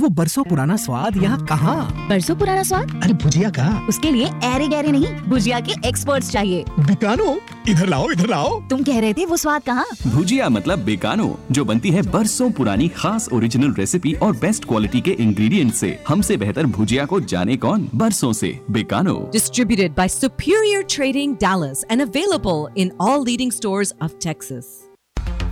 वो बरसों पुराना स्वाद यहाँ कहाँ? बरसों पुराना स्वाद? अरे भुजिया का। उसके लिए ऐरे गहरे नहीं भुजिया के एक्सपर्ट्स चाहिए। बिकानो इधर लाओ इधर लाओ। तुम कह रहे थे वो स्वाद कहाँ? भुजिया मतलब बेकानो जो बनती है बरसों पुरानी खास ओरिजिनल रेसिपी और बेस्ट क्वालिटी के इंग्रेडिएंट से। हमसे बेहतर भुजिया को जाने कौन? बरसों से। Bikano. Distributed by Superior Trading Dallas and available in all leading stores of Texas.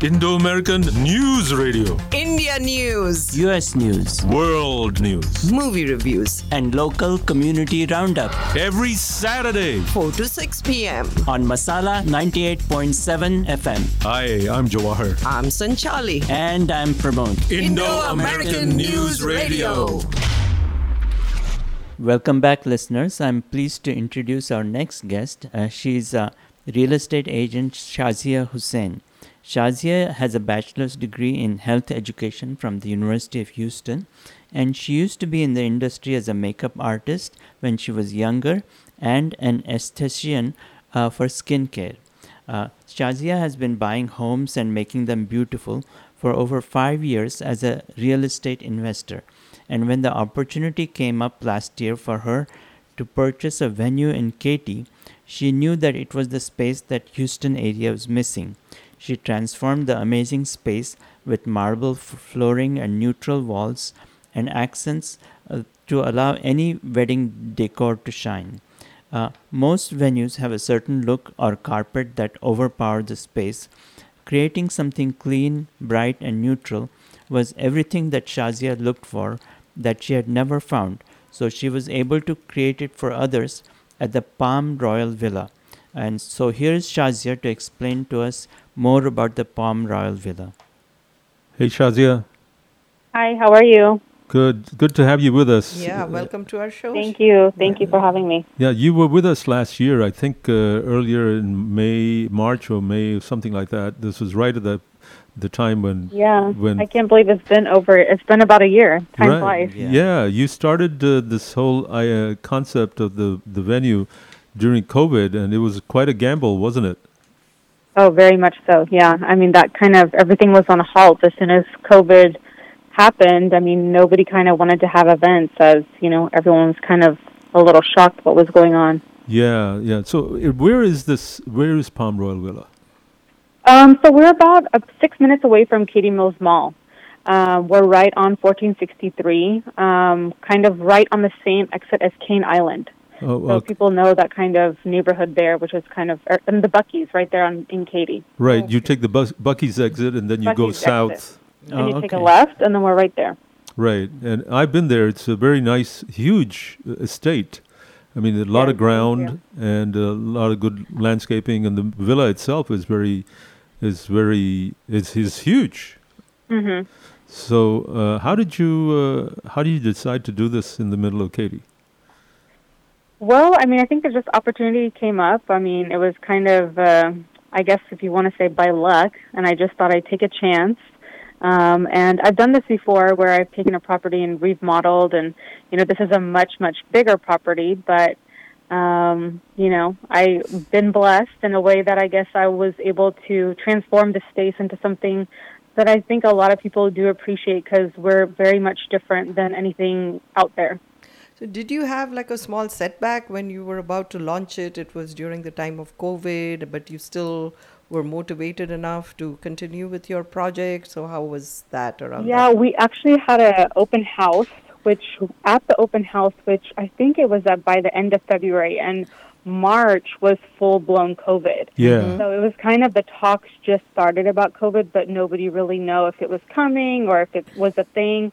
Indo American News Radio. India News, US News World News. movie reviews, and local community roundup Every Saturday. 4 to 6 p.m. on Masala 98.7 FM. Hi, I'm Jawahar. I'm Sanchali. And I'm Pramod. Indo American News Radio. Welcome back, listeners. I'm pleased to introduce our next guest. Uh, she's uh, real estate agent Shazia Hussain. Shazia has a bachelor's degree in health education from the University of Houston, and she used to be in the industry as a makeup artist when she was younger and an esthetician uh, for skincare. Uh, Shazia has been buying homes and making them beautiful for over five years as a real estate investor. And when the opportunity came up last year for her to purchase a venue in Katy, she knew that it was the space that Houston area was missing. She transformed the amazing space with marble flooring and neutral walls and accents uh, to allow any wedding decor to shine. Uh, most venues have a certain look or carpet that overpower the space. Creating something clean, bright, and neutral was everything that Shazia looked for that she had never found, so she was able to create it for others at the Palm Royal Villa. And so here is Shazia to explain to us more about the Palm Royal Villa. Hey, Shazia. Hi, how are you? Good. Good to have you with us. Yeah, welcome to our show. Thank you. Thank you for having me. Yeah, you were with us last year, I think uh, earlier in May, March or May, something like that. This was right at the the time when Yeah. when I can't believe it's been over. It's been about a year. Time flies. Yeah. you started uh, this whole uh, concept of the the venue during COVID, and it was quite a gamble, wasn't it? Oh, very much so. Yeah. I mean, that kind of everything was on a halt as soon as COVID happened. I mean, nobody kind of wanted to have events as, you know, everyone was kind of a little shocked what was going on. Yeah, yeah. So uh, where is this? Where is Palm Royal Villa? Um, so we're about uh, six minutes away from Katy Mills Mall. Uh, we're right on 1463, um, kind of right on the same exit as Cane Island. Oh, So okay. people know that kind of neighborhood there, which is kind of, er, and the Buc-ee's right there on in Katy. Right. You take the bus, Buc-ee's exit, and then you go Buc-ee's south. exit. And you take a left, and then we're right there. Right, and I've been there. It's a very nice, huge uh, estate. I mean, a lot of ground and a lot of good landscaping, and the villa itself is very, is very, is is huge. hmm So, uh, how did you, uh, how did you decide to do this in the middle of Katy? Well, I mean, I think that just opportunity came up. I mean, it was kind of, uh, I guess, if you want to say by luck, and I just thought I'd take a chance. Um, and I've done this before where I've taken a property and remodeled, and you know, this is a much much bigger property, but um, you know, I've been blessed in a way that I guess I was able to transform the space into something that I think a lot of people do appreciate because we're very much different than anything out there. So, did you have like a small setback when you were about to launch it? It was during the time of COVID, but you still were motivated enough to continue with your project. So, how was that around? Yeah, we actually had an open house, which at the open house, which I think it was at by the end of February, and March was full blown COVID. Yeah. Mhm. So it was kind of the talks just started about COVID, but nobody really know if it was coming or if it was a thing.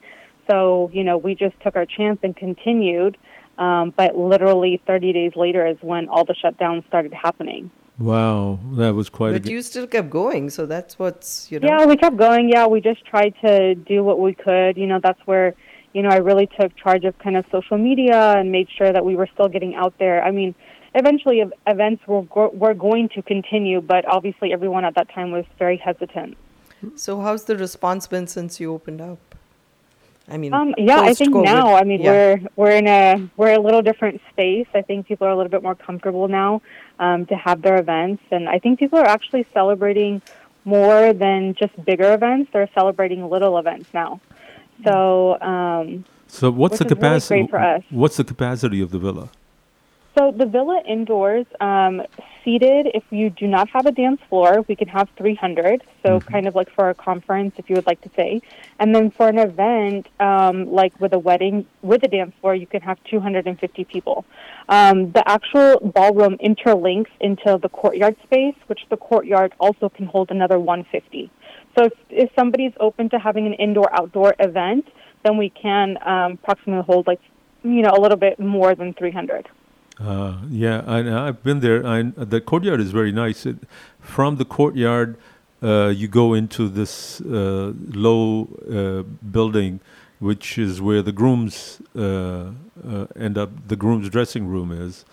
So you know, we just took our chance and continued. Um, but literally 30 days later is when all the shutdowns started happening. Wow, that was quite a. But you still kept going, so that's what's you know. Yeah, we kept going. Yeah, we just tried to do what we could. You know, that's where, you know, I really took charge of kind of social media and made sure that we were still getting out there. I mean, eventually events were were going to continue, but obviously everyone at that time was very hesitant. So, how's the response been since you opened up? I mean, Um, yeah, I think post-COVID. now, I mean, Yeah. we're we're in a we're a little different space. I think people are a little bit more comfortable now um, to have their events, and I think people are actually celebrating more than just bigger events. They're celebrating little events now. So, um, So, what's the which is really capacity? great for us. What's the capacity of the villa? So the villa indoors, um, seated, if you do not have a dance floor, we can have 300. So kind of like for a conference, if you would like to say. And then for an event, um, like with a wedding with a dance floor, you can have 250 people. Um, the actual ballroom interlinks into the courtyard space, which the courtyard also can hold another 150. So if, if somebody's open to having an indoor-outdoor event, then we can um, approximately hold like, you know, a little bit more than 300. Uh, yeah, I, I've been there. I, the courtyard is very nice. It, from the courtyard, uh, you go into this uh, low uh, building, which is where the grooms uh, uh, end up. The groom's dressing room is,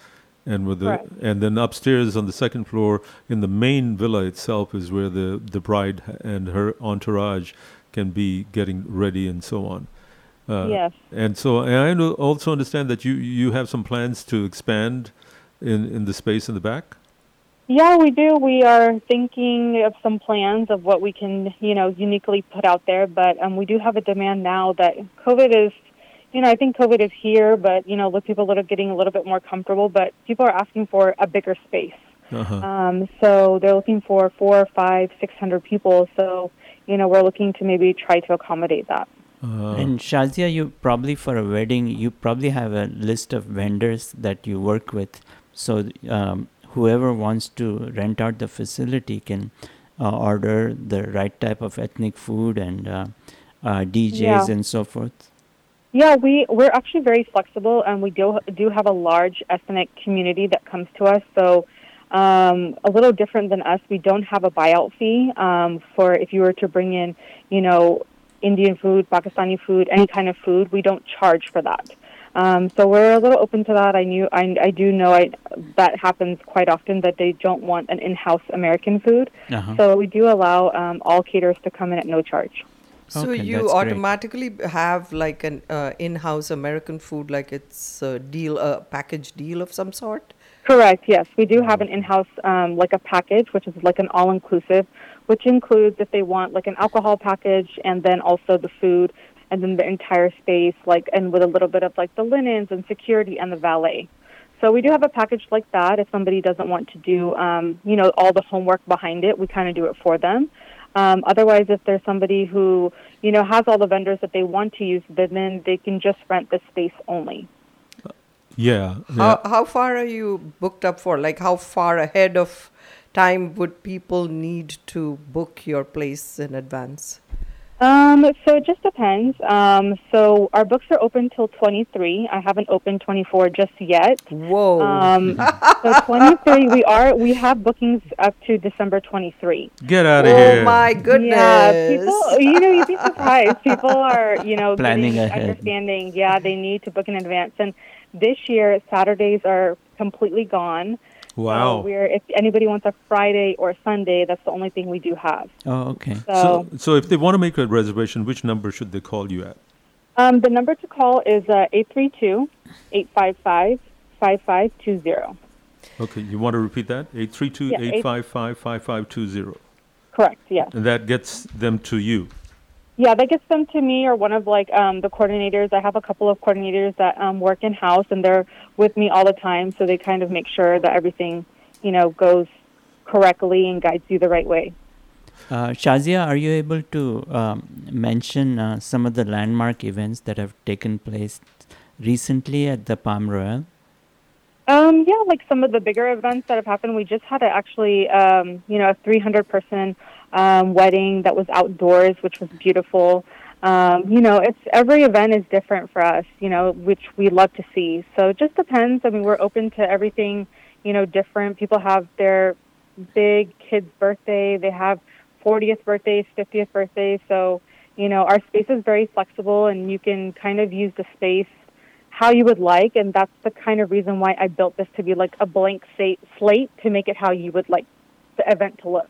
and with the Correct. and then upstairs on the second floor in the main villa itself is where the the bride and her entourage can be getting ready and so on. Uh, Yes. And so and I also understand that you you have some plans to expand in in the space in the back. Yeah, we do. We are thinking of some plans of what we can, you know, uniquely put out there. But um, we do have a demand now that COVID is, you know, I think COVID is here, but you know, with people that are getting a little bit more comfortable. But people are asking for a bigger space. Uh-huh. Um, so they're looking for four, five, six hundred people. So you know, we're looking to maybe try to accommodate that. And Shazia, you probably for a wedding, you probably have a list of vendors that you work with. So um, whoever wants to rent out the facility can uh, order the right type of ethnic food and uh, uh, DJs Yeah. and so forth. Yeah, we we're actually very flexible, and we do do have a large ethnic community that comes to us. So, um, a little different than us, we don't have a buyout fee um, for if you were to bring in, you know, Indian food, Pakistani food, any kind of food. We don't charge for that. Um, so we're a little open to that. I knew I, I do know I, that happens quite often that they don't want an in-house American food. Uh-huh. So we do allow um, all caterers to come in at no charge. So Okay, you that's great. automatically have like an uh, in-house American food, like it's a deal, a package deal of some sort. Correct. Yes, we do have an in-house, um, like a package, which is like an all-inclusive, which includes if they want like an alcohol package and then also the food and then the entire space, like and with a little bit of like the linens and security and the valet. So we do have a package like that. If somebody doesn't want to do, um, you know, all the homework behind it, we kind of do it for them. Um, otherwise, if there's somebody who, you know, has all the vendors that they want to use, then, then they can just rent the space only. Yeah. yeah. How how far are you booked up for? Like how far ahead of time would people need to book your place in advance? Um, so it just depends. Um, so our books are open till 23. I haven't opened 24 just yet. Whoa. Um, so 23, we are we have bookings up to December 23. Get out of oh here. Oh my goodness. Yeah, people, you know, you'd be surprised. People are, you know, Planning getting, ahead. understanding. Yeah, they need to book in advance. And this year, Saturdays are completely gone. Wow. So we're if anybody wants a Friday or Sunday, that's the only thing we do have. Oh, okay. So, So, so if they want to make a reservation, which number should they call you at? um, the number to call is uh, 832 855 5520. Okay, you want to repeat that? 832 855 5520. Correct, yes. And that gets them to you. Yeah, that gets them to me or one of like um, the coordinators. I have a couple of coordinators that um, work in house and they're with me all the time, so they kind of make sure that everything, you know, goes correctly and guides you the right way. Uh, Shazia, are you able to um, mention uh, some of the landmark events that have taken place recently at the Palm Royal? Um, yeah, like some of the bigger events that have happened. We just had a, actually, um, you know, a 300 person um, wedding that was outdoors, which was beautiful. Um, you know, it's every event is different for us, you know, which we love to see. So it just depends. I mean, we're open to everything, you know, different. People have their big kid's birthday, they have 40th birthdays, 50th birthdays. So, you know, our space is very flexible and you can kind of use the space how you would like, and that's the kind of reason why I built this to be like a blank slate to make it how you would like the event to look.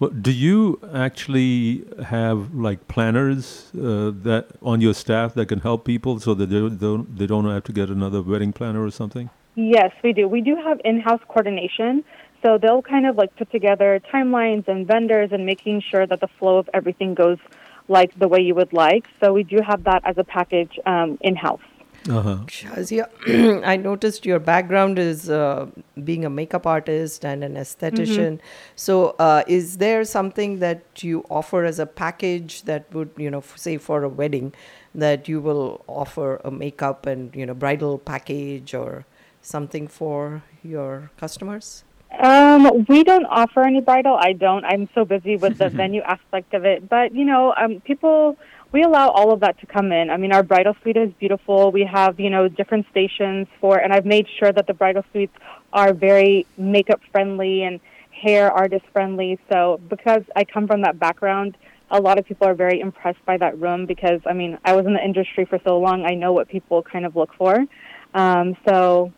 Well, do you actually have like planners uh, that on your staff that can help people so that they don't they don't have to get another wedding planner or something? Yes, we do. We do have in-house coordination, so they'll kind of like put together timelines and vendors and making sure that the flow of everything goes like the way you would like. So we do have that as a package um, in-house. Uh-huh. Shazia, I noticed your background is uh, being a makeup artist and an esthetician. So, uh, is there something that you offer as a package that would, you know, f- say for a wedding, that you will offer a makeup and you know bridal package or something for your customers? Um, we don't offer any bridal. I don't. I'm so busy with the venue aspect of it. But you know, um, people, we allow all of that to come in. I mean, our bridal suite is beautiful. We have you know different stations for, and I've made sure that the bridal suites are very makeup friendly and hair artist friendly. So because I come from that background, a lot of people are very impressed by that room because I mean, I was in the industry for so long. I know what people kind of look for. Um, so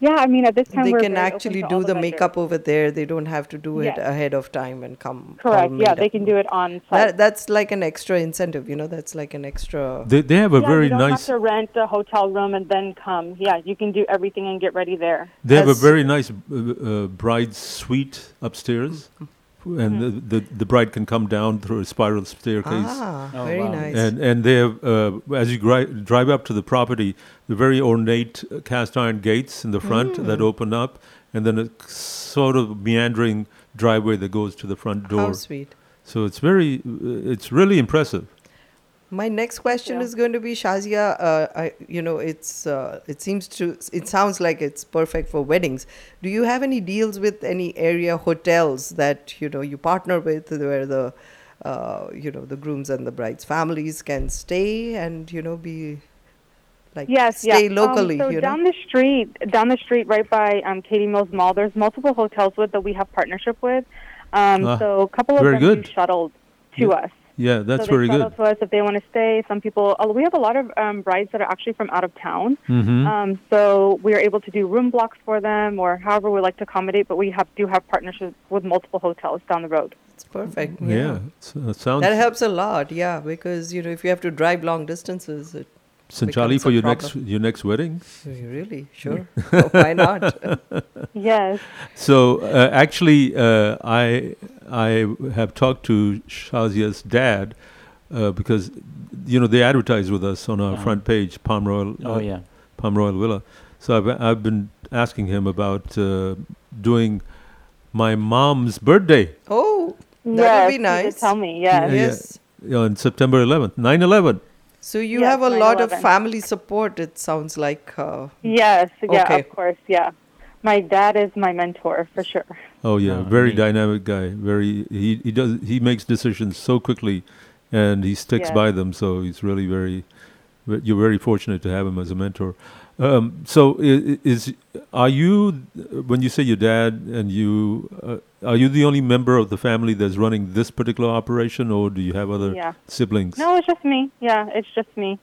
Yeah, I mean, at this time they we're can very open actually to do the the makeup over there. They don't have to do it Yes. ahead of time and come. Correct. Yeah, they up. can do it on site. That, that's like an extra incentive, you know. That's like an extra. They they have a yeah, very you don't nice have to rent a hotel room and then come. Yeah, you can do everything and get ready there. They have a very nice uh, uh, bride suite upstairs, Mm-hmm. And the, the the bride can come down through a spiral staircase. Ah, Oh, very wow. nice. And and they have uh, as you gri- drive up to the property, the very ornate uh, cast iron gates in the front Mm. that open up, and then a sort of meandering driveway that goes to the front door. How sweet. So it's very, uh, it's really impressive. My next question you. is going to be Shazia. Uh, I, you know, it's uh, it seems to it sounds like it's perfect for weddings. Do you have any deals with any area hotels that you know you partner with, where the uh, you know the grooms and the brides' families can stay and you know be like Yes, stay yeah. locally? Um, so you down know, the street, down the street, right by um, Katy Mills Mall, there's multiple hotels with that we have partnership with. Um, Ah, so a couple of very them good. do shuttled to Yeah, us. Yeah, that's so they very shuttle good. to us if they want to stay. Some people, uh, we have a lot of um, brides that are actually from out of town. Mhm. Um, so we are able to do room blocks for them, or however we like to accommodate. But we have do have partnerships with multiple hotels down the road. it's perfect. Yeah, so it sounds. That helps a lot, yeah, because you know if you have to drive long distances, it Sanchali, for a your next your next wedding. really sure why not? Yes. So uh, actually, uh, I I have talked to Shazia's dad uh, because you know they advertise with us on our Uh-huh. front page, Palm Royal. Oh, uh, yeah. Palm Royal Villa. So I've I've been asking him about uh, doing my mom's birthday. Oh, that yes, would be nice. Tell me, yes. Yeah, Yes. yeah, on September 11th, 9/11. So you Yes, have a lot of family support. It sounds like. Uh, Yes, yeah, Okay. of course, yeah. My dad is my mentor for sure. Oh yeah, Oh, very dynamic guy. Very he he does he makes decisions so quickly, and he sticks Yes. by them. So he's really very. ve- You're very fortunate to have him as a mentor. Um, so i- i- is are you when you say your dad and you uh, are you the only member of the family that's running this particular operation, or do you have other Yeah. siblings? No, it's just me. Yeah, it's just me.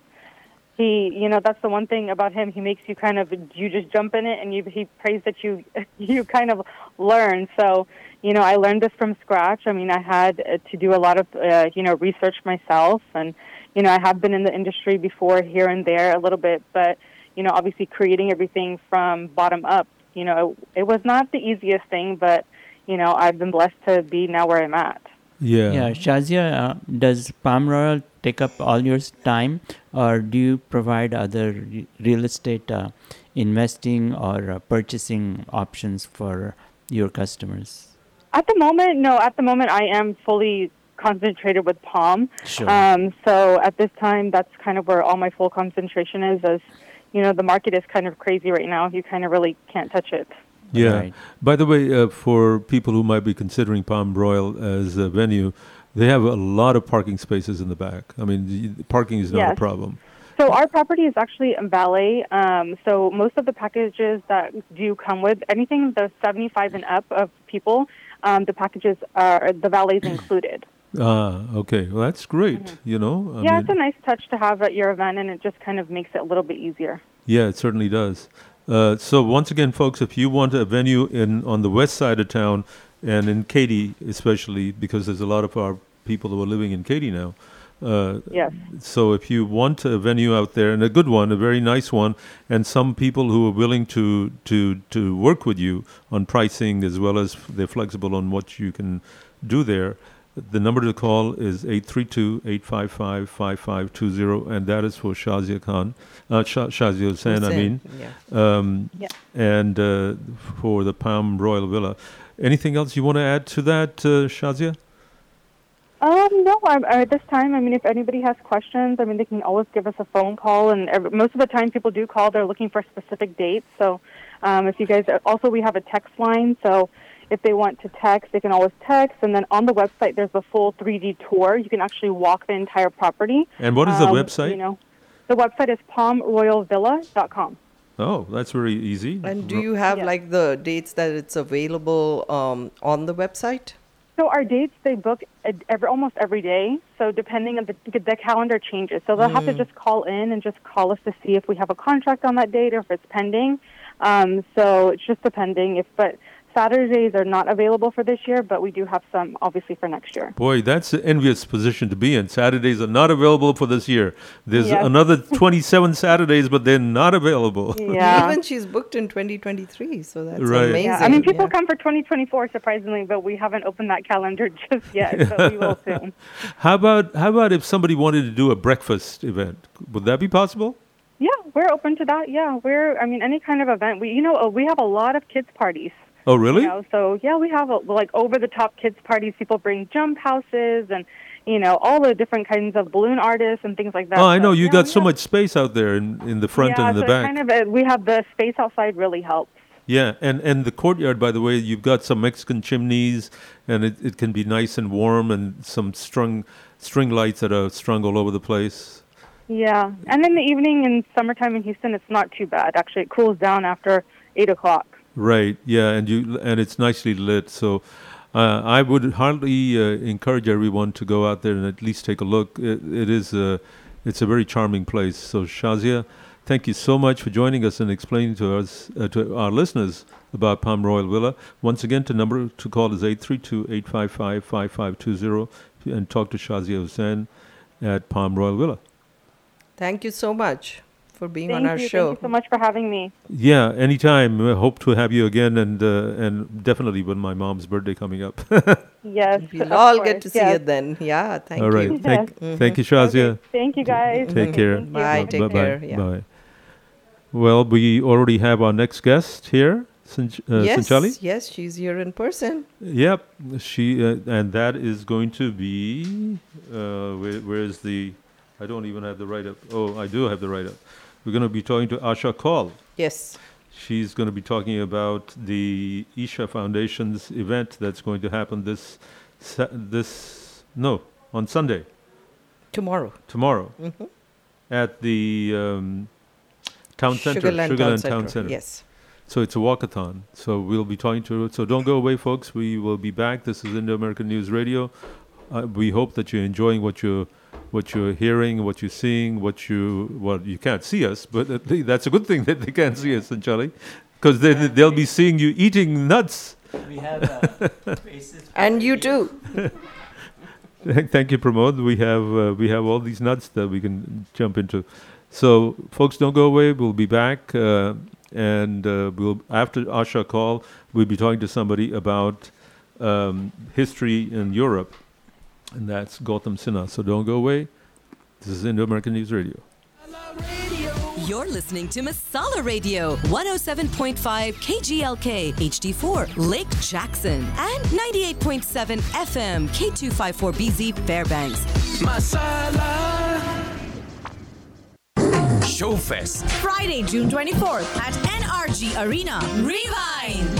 He, you know, that's the one thing about him. He makes you kind of you just jump in it, and you he prays that you you kind of learn. So, you know, I learned this from scratch. I mean, I had uh, to do a lot of uh, you know research myself, and you know, I have been in the industry before here and there a little bit, but you know, obviously creating everything from bottom up. You know, it was not the easiest thing, but you know, I've been blessed to be now where I'm at. Yeah. Yeah, Shazia, uh, does Palm Royal take up all your time, or do you provide other real estate uh, investing or uh, purchasing options for your customers? At the moment, no. At the moment, I am fully concentrated with Palm. Sure. Um, so at this time, that's kind of where all my full concentration is. As you know, the market is kind of crazy right now. You kind of really can't touch it. Yeah. Right. By the way, uh, for people who might be considering Palm Royal as a venue, they have a lot of parking spaces in the back. I mean, the parking is not a problem. So our property is actually in valet. Um, so most of the packages that do come with anything the 75 and up of people, um, the packages are the valet is included. Ah, okay. Well, that's great. You know, I yeah, mean, it's a nice touch to have at your event, and it just kind of makes it a little bit easier. yeah, it certainly does. Uh, so once again, folks, if you want a venue in on the west side of town, and in Katy especially, because there's a lot of our people who are living in Katy now. Uh, Yes. So if you want a venue out there and a good one, a very nice one, and some people who are willing to to to work with you on pricing as well as they're flexible on what you can do there, the number to call is 832-855-5520, and that is for Shazia Khan, uh, Sha- Shazia Hussain, I mean. yeah. Um, Yeah. And uh, for the Palm Royal Villa. Anything else you want to add to that, uh, Shazia? Um, no, I'm, at this time, I mean, if anybody has questions, I mean, they can always give us a phone call. And every, most of the time, people do call. They're looking for specific dates. So, um, if you guys also, we have a text line. So, if they want to text, they can always text. And then on the website, there's a full 3D tour. You can actually walk the entire property. And what is the Um, website? You know, the website is palmroyalvilla.com. Oh, that's very easy. And do you have Yeah. like the dates that it's available um, on the website? So our dates they book every, almost every day. So depending on the the calendar changes, so they'll have to Mm. just call in and just call us to see if we have a contract on that date or if it's pending. Um, so it's just depending. If but Saturdays are not available for this year, but we do have some obviously for next year. Boy, that's an envious position to be in. Saturdays are not available for this year. There's Yes. another 27 Saturdays, but they're not available. Yeah. Even she's booked in 2023, so that's Right. amazing. Yeah, I mean, people yeah. come for 2024 surprisingly, but we haven't opened that calendar just yet, but we will soon. How about how about if somebody wanted to do a breakfast event? Would that be possible? Yeah, we're open to that. Yeah, we're. I mean, any kind of event. We, you know, uh, we have a lot of kids parties. Oh, really? You know, so yeah, we have a, like over the top kids parties. People bring jump houses and you know all the different kinds of balloon artists and things like that. oh, I So, know you yeah, got so have- much space out there in, in the front yeah, and in the so back. Kind of, we have the space outside really helps. Yeah, and, and the courtyard, by the way, you've got some Mexican chimneys, and it, it can be nice and warm, and some strung string lights that are strung all over the place. Yeah, and in the evening in summertime in Houston, it's not too bad. Actually, it cools down after eight o'clock. Right. Yeah, and you and it's nicely lit. So, uh, I would hardly uh, encourage everyone to go out there and at least take a look. It, it is a, it's a very charming place. So, Shazia, thank you so much for joining us and explaining to us uh, to our listeners about Palm Royal Villa. Once again, the number to call is 832-855-5520 and talk to Shazia Hussain at Palm Royal Villa. Thank you so much for being Thank on our you. show. Thank you so much for having me. Yeah, anytime. I hope to have you again, and uh, and definitely when my mom's birthday coming up. Yes, We'll all course, get to see yes. it then. Yeah, thank All right. you. Thank, Mhm. thank you, Shazia. Thank you, guys. Take care. Thank you. Bye. Take Bye-bye. care. Yeah. Bye. Well, we already have our next guest here, Sinch- uh, yes, Sinchali. yes, she's here in person. Yep, she uh, and that is going to be uh, where, where is the? I don't even have the write up. Oh, I do have the write up. We're going to be talking to Asha Kaul. Yes. She's going to be talking about the Isha Foundation's event that's going to happen this this no on Sunday Tomorrow. tomorrow Mhm. at the um, town center, Sugarland Town Center, yes. So it's a walkathon. So we'll be talking to. So don't go away, folks. We will be back. This is Indo American News Radio. Uh, we hope that you're enjoying what you're what you're hearing, what you're seeing, what you well you can't see us, but at least that's a good thing that they can't see us, Charlie, because they they'll be seeing you eating nuts. We have uh. And you too. Thank- Thank you, Pramod. We have uh, we have all these nuts that we can jump into. So, folks, don't go away. We'll be back, uh, and uh, we'll after Asha Kaul, we'll be talking to somebody about um, history in Europe, and that's Gautam Sinha. So don't go away. This is Indo American News Radio. You're listening to Masala Radio, 107.5 KGLK HD4 Lake Jackson and 98.7 FM K254BZ Fairbanks. Masala Showfest. Friday, June 24th at NRG Arena. Rewind with Udit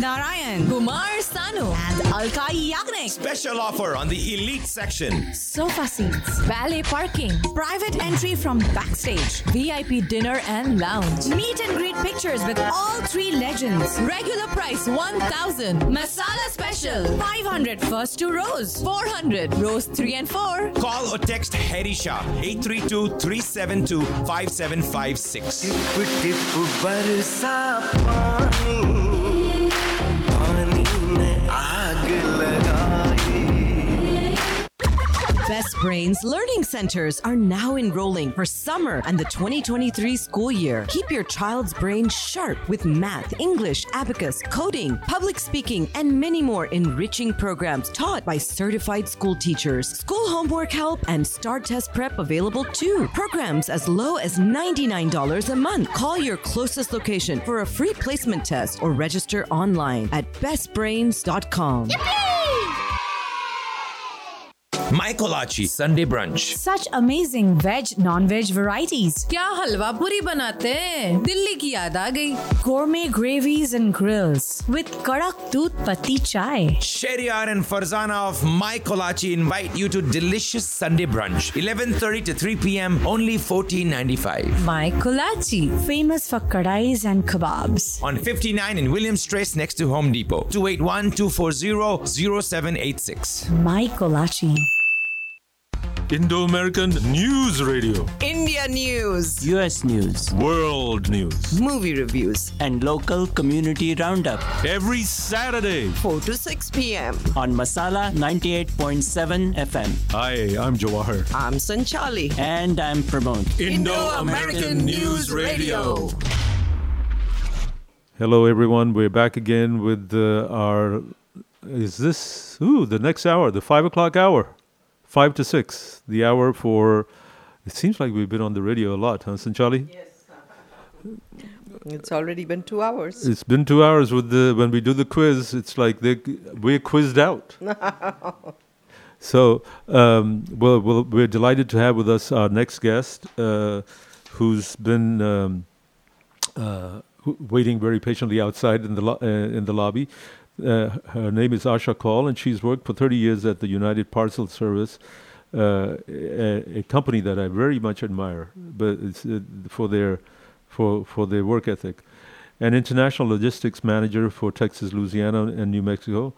Narayan, Kumar Sanu, and Alka Yagnik. Special offer on the elite section. Sofa seats, valet parking, private entry from backstage, VIP dinner and lounge. Meet and greet pictures with all three legends. Regular price 1000. Masala special 500 first two rows, 400 rows 3 and 4. Call or text Harisha 832 372 5756. Best Brains Learning Centers are now enrolling for summer and the 2023 school year. Keep your child's brain sharp with math, English, abacus, coding, public speaking, and many more enriching programs taught by certified school teachers. School homework help and STAR test prep available too. Programs as low as $99 a month. Call your closest location for a free placement test or register online at bestbrains.com. My Kolachi Sunday Brunch. Such amazing veg, non-veg varieties. क्या हलवा पूरी बनाते हैं दिल्ली की याद आ गई Gourmet gravies and grills with kadak doodh patti chai. Sheriar and Farzana of My Kolachi invite you to delicious Sunday brunch. 11:30 to 3 p.m. Only 14.95 My Kolachi, famous for kadais and kebabs. on 59 in Williams Trace next to Home Depot. 281-240-0786. My Kolachi. Indo-American News Radio. India news, US News, World News. movie reviews, and local community roundup Every Saturday. 4 to 6 p.m. on Masala 98.7 FM. Hi, I'm Jawahar. I'm Sanchali. And I'm Pramod. Indo-American News Radio. Hello, everyone. We're back again with uh, our. Is this ooh the next hour, the five o'clock hour, five to six, the hour for. It seems like we've been on the radio a lot, huh, Sanchali? Yes. It's already been two hours. It's been two hours with the when we do the quiz. It's like they we're quizzed out. So, um, well, well, we're delighted to have with us our next guest, uh, who's been um, uh, waiting very patiently outside in the lo- uh, in the lobby. Uh, her name is Asha Kaul, and she's worked for 30 years at the United Parcel Service, uh, a, a company that I very much admire, but uh, for their for for their work ethic. An international logistics manager for Texas, Louisiana, and New Mexico.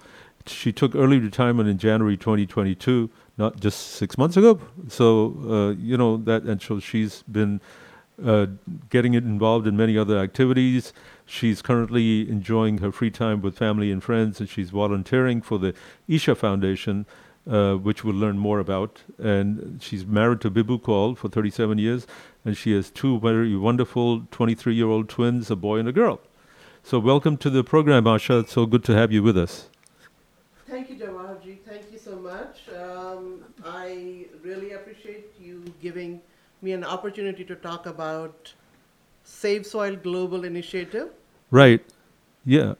She took early retirement in January 2022, not just six months ago. So uh, you know that, and so she's been uh, getting involved in many other activities. She's currently enjoying her free time with family and friends, and she's volunteering for the Isha Foundation, uh, which we'll learn more about. And she's married to Bibu Kaul for 37 years, and she has two very wonderful 23 year old twins, a boy and a girl. So, welcome to the program, Asha. It's so good to have you with us. Thank you, Jawaharji. Thank you so much. Um, I really appreciate you giving me an opportunity to talk about Save Soil Global Initiative. Right. Yeah.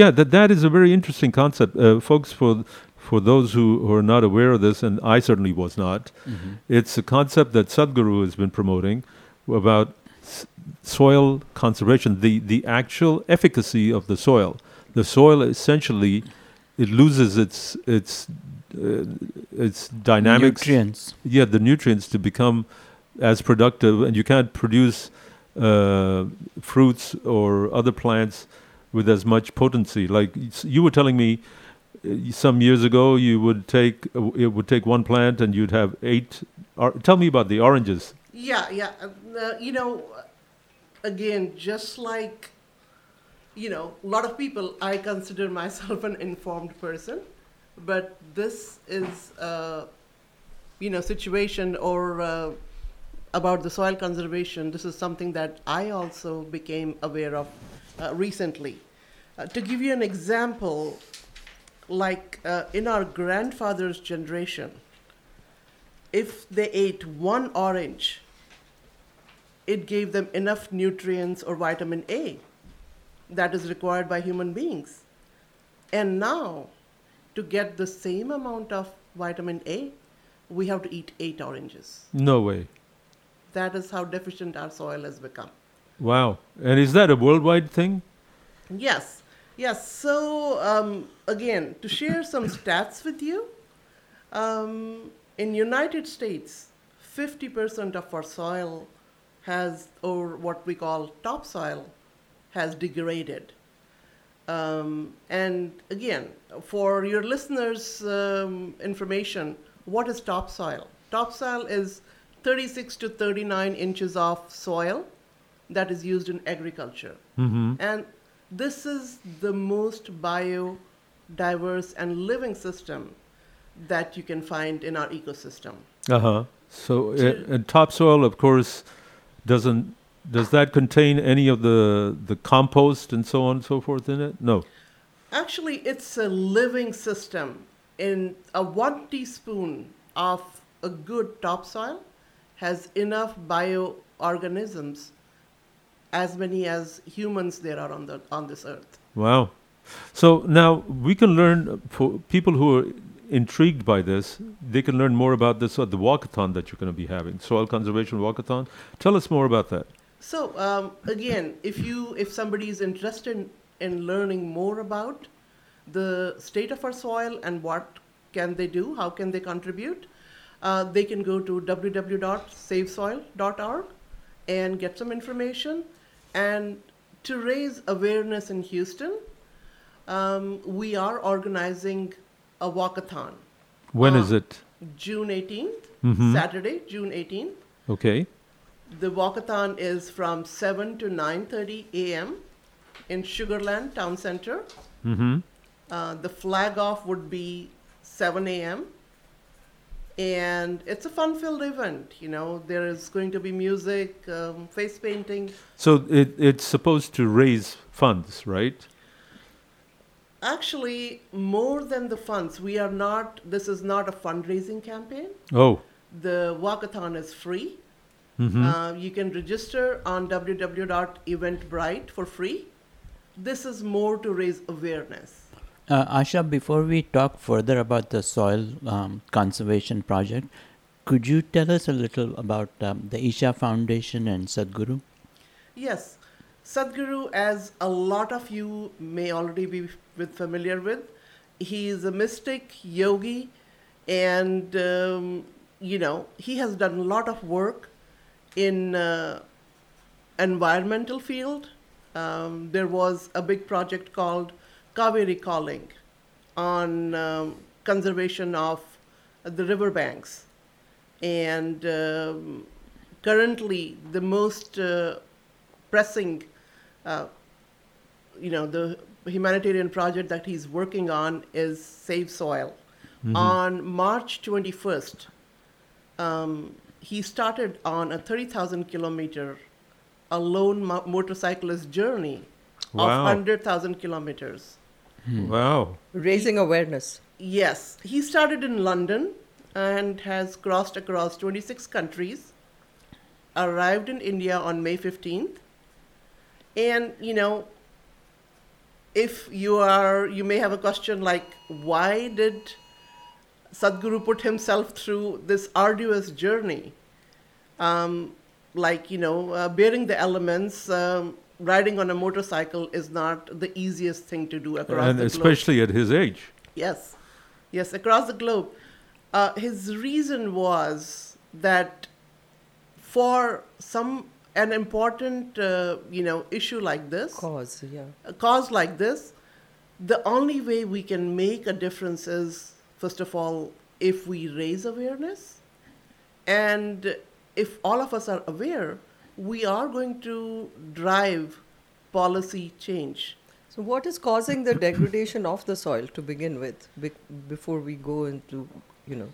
Yeah. That that is a very interesting concept, uh, folks. For for those who, who are not aware of this, and I certainly was not, Mhm. it's a concept that Sadhguru has been promoting about s- soil conservation, the the actual efficacy of the soil. The soil essentially it loses its its uh, its dynamics. Nutrients. Yeah, the nutrients to become as productive, and you can't produce uh, fruits or other plants with as much potency. Like you were telling me uh, some years ago, you would take uh, it would take one plant and you'd have eight. Or, tell me about the oranges. Yeah, yeah. uh, you know, again, just like, you know, a lot of people, I consider myself an informed person, but this is, uh, you know, situation or about the soil conservation. This is something that I also became aware of uh, recently. Uh, to give you an example, like uh, in our grandfather's generation, if they ate one orange, it gave them enough nutrients or vitamin A that is required by human beings. And now, to get the same amount of vitamin A, we have to eat eight oranges. No way. That is how deficient our soil has become. Wow. And is that a worldwide thing? Yes, yes. So um, again, to share some stats with you, um, in United States, 50% of our soil has, or what we call topsoil, has degraded. Um, and again, for your listeners' um, information, what is topsoil? Topsoil is 36 to 39 inches of soil that is used in agriculture. Mhm. And this is the most biodiverse and living system that you can find in our ecosystem. Uh huh. So, uh, and topsoil, of course, doesn't. Does that contain any of the the compost and so on and so forth in it? No. Actually, it's a living system. In a one teaspoon of a good topsoil has enough bioorganisms, as many as humans there are on the on this earth. Wow. So now we can learn for people who are intrigued by this, they can learn more about this at the walkathon that you're going to be having, soil conservation walkathon. Tell us more about that. So um, again, if you if somebody is interested in learning more about the state of our soil and what can they do, how can they contribute, uh, they can go to www.savesoil.org and get some information. And to raise awareness in Houston, um, we are organizing a walkathon. When uh, is it? June 18th, Mhm. Saturday, June 18th. Okay. The walkathon is from 7 to 9:30 a.m. in Sugarland Town Center. Mm-hmm. Uh, the flag off would be 7 a.m. And it's a fun-filled event. You know, there is going to be music, um, face painting. So it, it's supposed to raise funds, right? Actually, more than the funds, we are not. This is not a fundraising campaign. Oh. The walkathon is free. Mhm. Uh, you can register on www.eventbrite for free. This is more to raise awareness. Uh, Asha, before we talk further about the soil um, conservation project, could you tell us a little about um, the Isha Foundation and Sadhguru? Yes, Sadhguru, as a lot of you may already be with familiar with, he is a mystic yogi, and um, you know he has done a lot of work in uh, environmental field. Um, there was a big project called Cauvery Calling on um, conservation of the riverbanks, and um, currently the most uh, pressing, uh, you know, the humanitarian project that he's working on is Save Soil. Mhm. On March 21st, um, he started on a 30,000 kilometer alone mo- motorcyclist journey of 100,000 kilometers. Wow. Raising awareness. Yes, he started in London and has crossed across 26 countries, arrived in India on May 15th. And, you know, if you are, you may have a question like, why did Sadhguru put himself through this arduous journey? Um, like, you know, uh, bearing the elements, um, riding on a motorcycle is not the easiest thing to do across and the globe. especially at his age. Yes, yes, across the globe. Uh, his reason was that for some an important uh, you know issue like this, Cause, yeah. a cause like this, the only way we can make a difference is first of all if we raise awareness, and if all of us are aware, we are going to drive policy change. So, what is causing the degradation of the soil to begin with, be- before we go into, you know,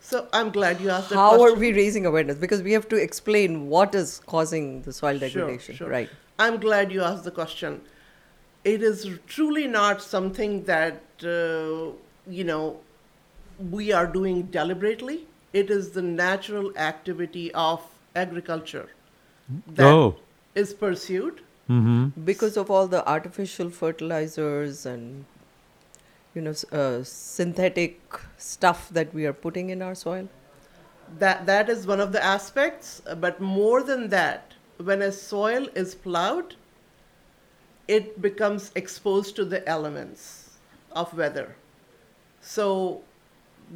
So I'm glad you asked how are we raising awareness? Because we have to explain what is causing the soil Sure, degradation, sure. right? I'm glad you asked the question. It is truly not something that, uh, you know, we are doing deliberately. It is the natural activity of agriculture that is Oh. pursued. Mm-hmm. Because of all the artificial fertilizers and, you know, uh, synthetic stuff that we are putting in our soil. That that is one of the aspects. But more than that, when a soil is plowed, it becomes exposed to the elements of weather. So,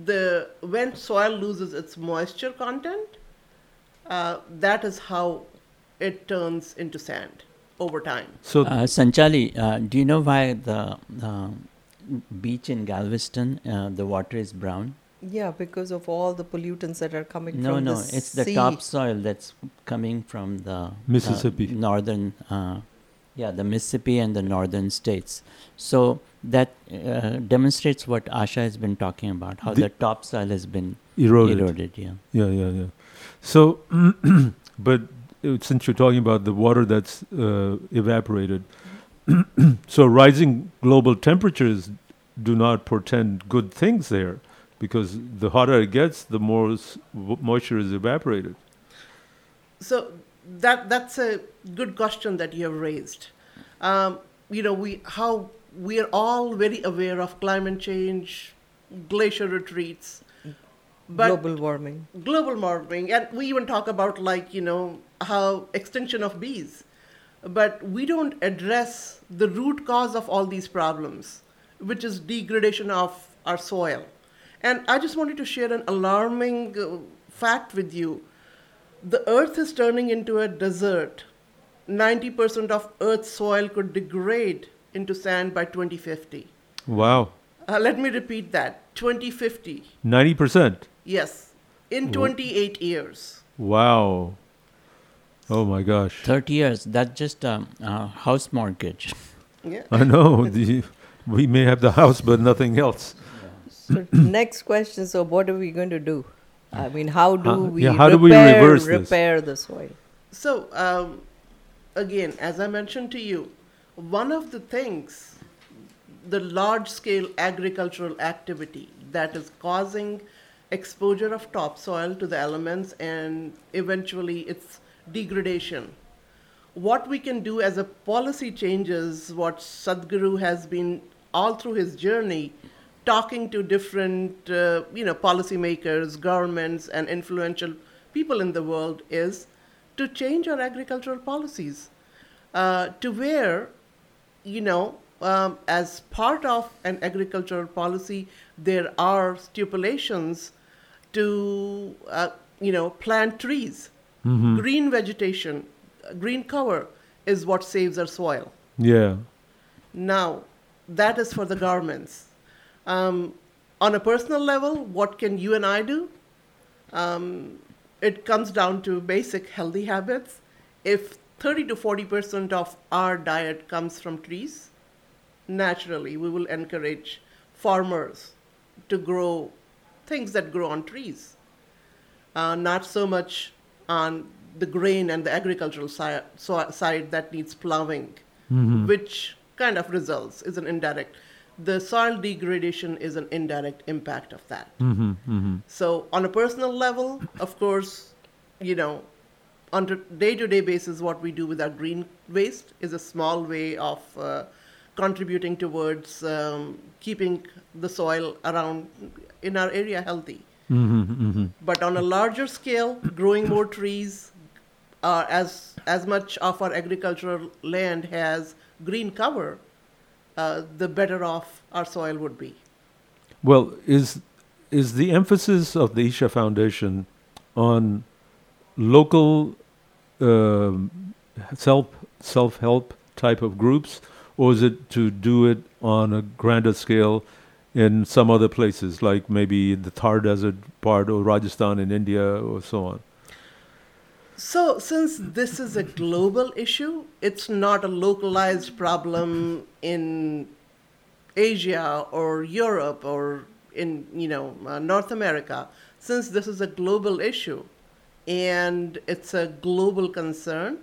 the when soil loses its moisture content, uh, that is how it turns into sand over time. So, uh, Sanchali, uh, do you know why the uh, beach in Galveston, uh, the water is brown? Yeah, because of all the pollutants that are coming No, from no, the it's the topsoil that's coming from the uh, Mississippi. northern, uh, yeah, the Mississippi and the northern states. So that uh, demonstrates what Asha has been talking about, how The- the, topsoil has been Eroded. eroded yeah. Yeah, yeah, yeah. So, but uh, since you're talking about the water that's uh, evaporated, so rising global temperatures do not portend good things there because the hotter it gets, the more s- moisture is evaporated. So that that's a good question that you have raised. Um, you know, we how we are all very aware of climate change, glacier retreats. Global warming. Global warming. And we even talk about, like, you know, how extinction of bees. But we don't address the root cause of all these problems, which is degradation of our soil. And I just wanted to share an alarming uh, fact with you. The earth is turning into a desert. 90% of earth's soil could degrade into sand by 2050. Wow. Uh, let me repeat that 2050. 90%. Yes, in Wh- 28 years. Wow. Oh my gosh. 30 years, that's just a, a house mortgage. Yeah. I know. The, we may have the house, but nothing else. So next question. So what are we going to do? I mean, how do How- we yeah, how do we reverse this? repair the soil? So, um, again, as I mentioned to you, one of the things, the large scale agricultural activity that is causing exposure of topsoil to the elements and eventually its degradation. What we can do as a policy changes, what Sadhguru has been all through his journey talking to different uh, you know policymakers, governments, and influential people in the world is to change our agricultural policies uh, to where you know um, as part of an agricultural policy there are stipulations to uh, you know plant trees Mhm. green vegetation green cover is what saves our soil Yeah. now, that is for the governments. Um, on a personal level, what can you and I do? Um, it comes down to basic healthy habits. If 30 to 40% of our diet comes from trees, naturally we will encourage farmers to grow things that grow on trees, uh, not so much on the grain and the agricultural si- so- side that needs plowing Mhm. which kind of results is an indirect. The soil degradation is an indirect impact of that. Mm-hmm, mm-hmm. So, on a personal level, of course, you know, on a day-to-day basis, what we do with our green waste is a small way of uh, contributing towards um, keeping the soil around in our area healthy. Mm-hmm, mm-hmm. But on a larger scale, growing more trees, uh, as as much of our agricultural land has green cover, uh, the better off our soil would be. Well, is is the emphasis of the Isha Foundation on local um, self self help type of groups, or is it to do it on a grander scale in some other places, like maybe the Thar Desert part or Rajasthan in India or so on? So, since this is a global issue, it's not a localized problem in Asia or Europe or in you know uh, North America. Since this is a global issue and it's a global concern,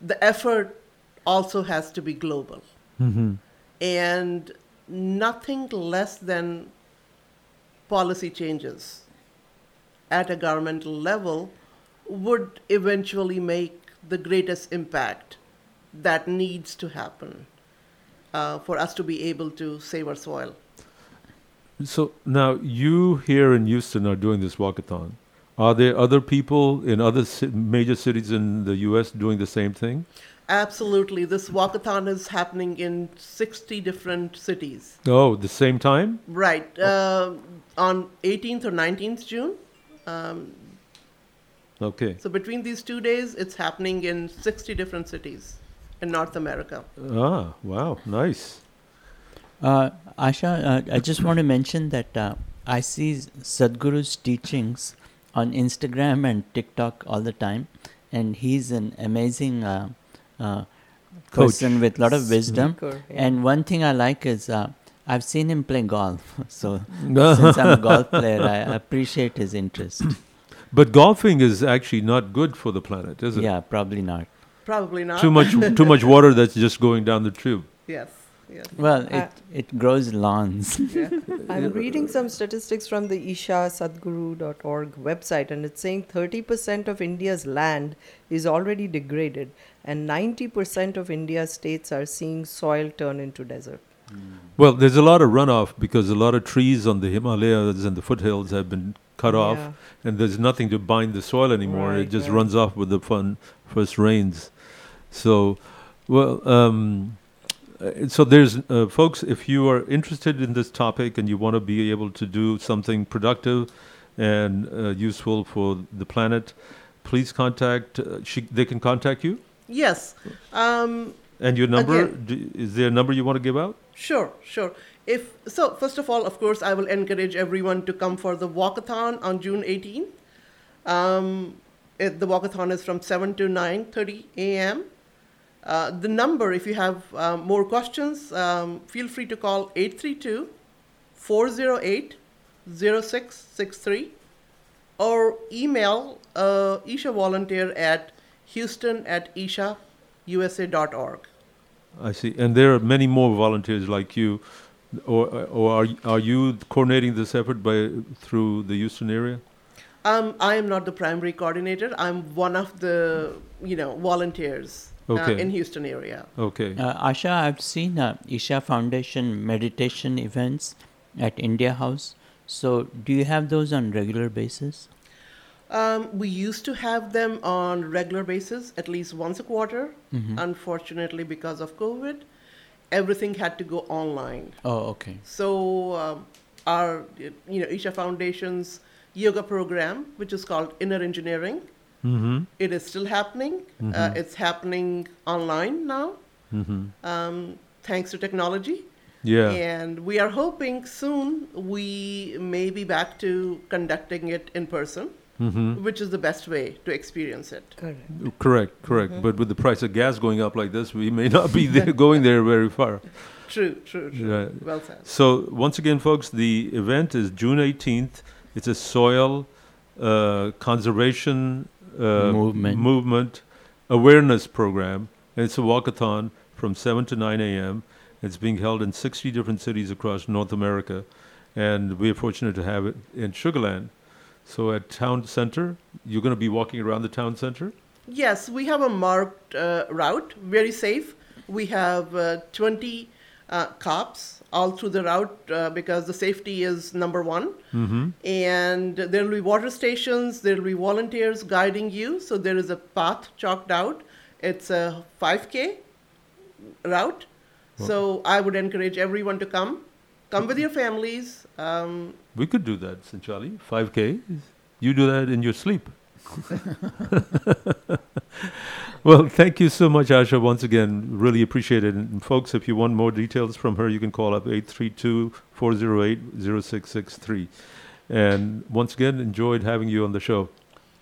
the effort also has to be global Mm-hmm. and nothing less than policy changes at a governmental level would eventually make the greatest impact that needs to happen uh, for us to be able to save our soil. So now you here in Houston are doing this walkathon. Are there other people in other ci- major cities in the U.S. doing the same thing? Absolutely. This walkathon is happening in 60 different cities. Oh, the same time? Right. Uh, on 18th or 19th June. Um, Okay. so between these two days, it's happening in 60 different cities in North America. Ah, wow, nice. Uh, Asha, uh, I just want to mention that uh, I see Sadhguru's teachings on Instagram and TikTok all the time, and he's an amazing uh, Coach. person with a lot of wisdom. Speaker, yeah. And one thing I like is uh, I've seen him play golf. so since I'm a golf player, I appreciate his interest. But golfing is actually not good for the planet, is it? Yeah, probably not. Probably not. Too much, too much water that's just going down the tube. Yes. Yes. Well, Uh, it, it grows lawns. I'm reading some statistics from the ishasadguru.org website, and it's saying 30% of India's land is already degraded, and 90% of India's states are seeing soil turn into desert. Well, there's a lot of runoff because a lot of trees on the Himalayas and the foothills have been cut off, Yeah. and there's nothing to bind the soil anymore. Right, it just right. runs off with the fun first rains. So, well, um, uh, so there's uh, folks. If you are interested in this topic and you want to be able to do something productive and uh, useful for the planet, please contact. Uh, she, they can contact you. Yes. Um, And your number? Again. Do, is there a number you want to give out? Sure, sure. If so, first of all, of course, I will encourage everyone to come for the walkathon on June 18th. Um, it, the walkathon is from 7 to 9:30 a.m. Uh, the number, if you have um, more questions, um, feel free to call 832 408 0663 or email uh, Isha volunteer at houston at ishausa.org. I see. And there are many more volunteers like you, or or are are you coordinating this effort by through the Houston area? Um, I am not the primary coordinator. I'm one of the, you know, volunteers uh, in Houston area. Okay. Uh, Asha, I've seen uh, Isha Foundation meditation events at India House. So, do you have those on regular basis? Um, we used to have them on regular basis, at least once a quarter. Mhm. Unfortunately, because of COVID, everything had to go online. Oh, okay. So um, our, you know, Isha Foundation's yoga program, which is called Inner Engineering, Mm-hmm. it is still happening. Uh, Mhm. it's happening online now, Mm-hmm. um, thanks to technology. Yeah. And we are hoping soon we may be back to conducting it in person, Mhm. which is the best way to experience it. Correct. Correct. Correct. Mhm. But with the price of gas going up like this, we may not be there, going there very far. True, true, true. Right. Well said. So once again, folks, the event is June 18th. It's a soil uh, conservation uh, Movement. movement awareness program. And it's a walkathon from 7 to 9 a.m. It's being held in 60 different cities across North America. And we're fortunate to have it in Sugarland. So at Town Center, you're going to be walking around the town center? Yes, we have a marked uh, route, very safe. We have uh, 20 uh, cops all through the route uh, because the safety is number one. Mm-hmm. And there will be water stations, there will be volunteers guiding you. So there is a path chalked out. It's a 5K route. So I would encourage everyone to come. Come with your families. Um, We could do that, Sanchali. 5K. You do that in your sleep. well, thank you so much, Asha, once again. Really appreciate it. And folks, if you want more details from her, you can call up 832 408 0663. And once again, enjoyed having you on the show.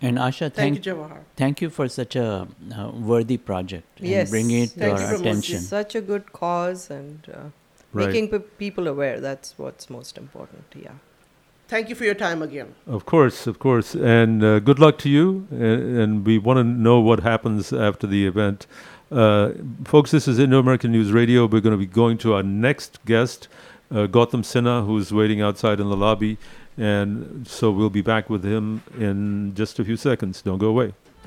And Asha, Thank thank, you, Jawahar. thank you for such a uh, worthy project Yes. and bringing it to our attention. Such a good cause and uh, Right. making pe- people aware. That's what's most important. Yeah. thank you for your time again. Of course, of course. And uh, good luck to you. And, and we want to know what happens after the event. Uh, folks, this is Indo American News Radio. We're going to be going to our next guest, uh, Gautam Sinha, who's waiting outside in the lobby. And so we'll be back with him in just a few seconds. Don't go away.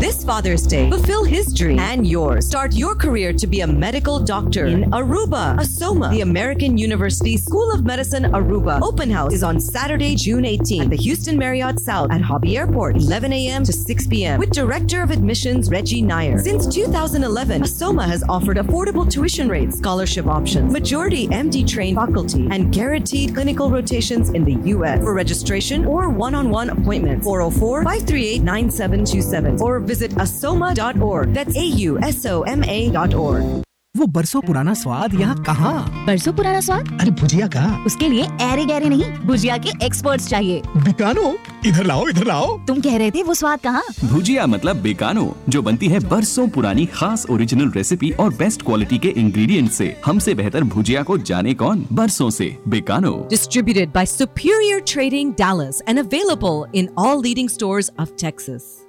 This Father's Day, fulfill his dream and yours. Start your career to be a medical doctor in Aruba. AUSOMA, the American University School of Medicine Aruba. Open house is on Saturday, June 18th at the Houston Marriott South at Hobby Airport, 11 a.m. to 6 p.m. with Director of Admissions Reggie Nair. Since 2011, AUSOMA has offered affordable tuition rates, scholarship options, majority MD trained faculty, and guaranteed clinical rotations in the U.S. For registration or one-on-one appointments, 404-538-9727 or visit asoma.org. That's A-U-S-O-M-A dot org. वो बरसों पुराना स्वाद यहाँ कहाँ? बरसों पुराना स्वाद? अरे भुजिया का। उसके लिए ऐरे गहरे नहीं भुजिया के एक्सपर्ट्स चाहिए। बिकानो इधर लाओ इधर लाओ। तुम कह रहे थे वो स्वाद कहाँ? भुजिया मतलब बेकानो जो बनती है बरसों पुरानी खास ओरिजिनल रेसिपी और बेस्ट क्वालिटी के इंग्रेडिएंट से। हमसे बेहतर भुजिया को जाने कौन? बरसों से। Bikano. Distributed by Superior Trading Dallas and available in all leading stores of Texas.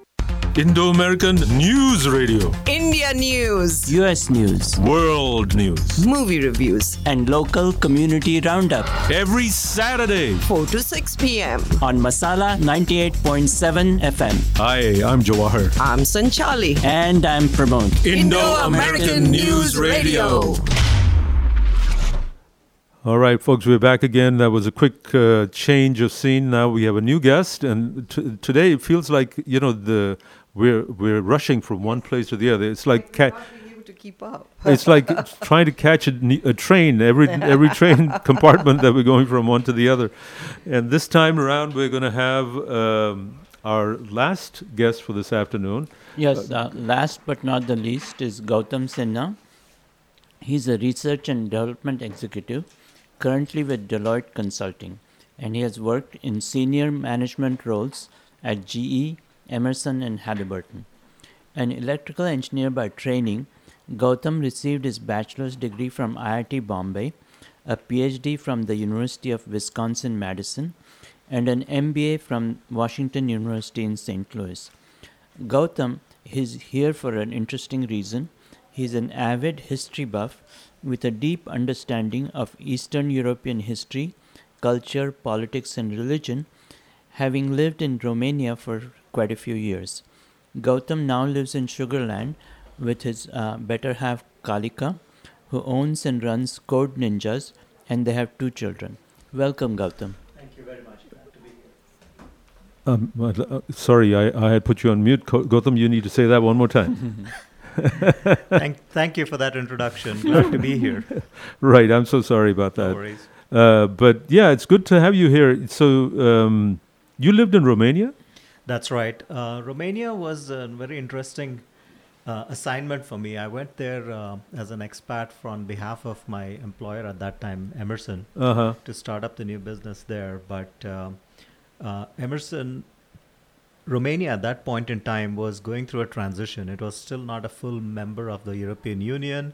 Indo American News Radio. India News, US News, World News. movie reviews, and local community roundup Every Saturday. 4 to 6 p.m. on Masala 98.7 FM. Hi, I'm Jawahar. I'm Sanchali. And I'm Pramod. Indo-American News Radio. All right, folks, we're back again. That was a quick uh, change of scene. Now we have a new guest, and t- today it feels like you know the we're we're rushing from one place to the other. It's like ca- able to keep up. it's like trying to catch a, a train every every train compartment that we're going from one to the other. And this time around, we're going to have um, our last guest for this afternoon. Yes, uh, last but not the least is Gautam Sinha. He's a research and development executive currently with Deloitte Consulting, and he has worked in senior management roles at GE, Emerson, and Halliburton. An electrical engineer by training, Gautam received his bachelor's degree from IIT Bombay, a PhD from the University of Wisconsin Madison, and an MBA from Washington University in St. Louis. Gautam is here for an interesting reason. He's an avid history buff with a deep understanding of Eastern European history, culture, politics, and religion, having lived in Romania for quite a few years. Gautam now lives in Sugarland with his uh, better half Kalika, who owns and runs Code Ninjas, and they have two children. Welcome, Gautam. Thank you very much. Glad to be here. Um, uh, sorry, I, I had put you on mute. Ko- Gautam, you need to say that one more time. thank, thank you for that introduction. Glad to be here. right, I'm so sorry about that. No worries. Uh, but yeah, it's good to have you here. So, um, you lived in Romania? That's right. Uh, Romania was a very interesting uh, assignment for me. I went there uh, as an expat on behalf of my employer at that time, Emerson, Uh-huh. to start up the new business there. But um, uh, Emerson, Romania at that point in time was going through a transition. It was still not a full member of the European Union.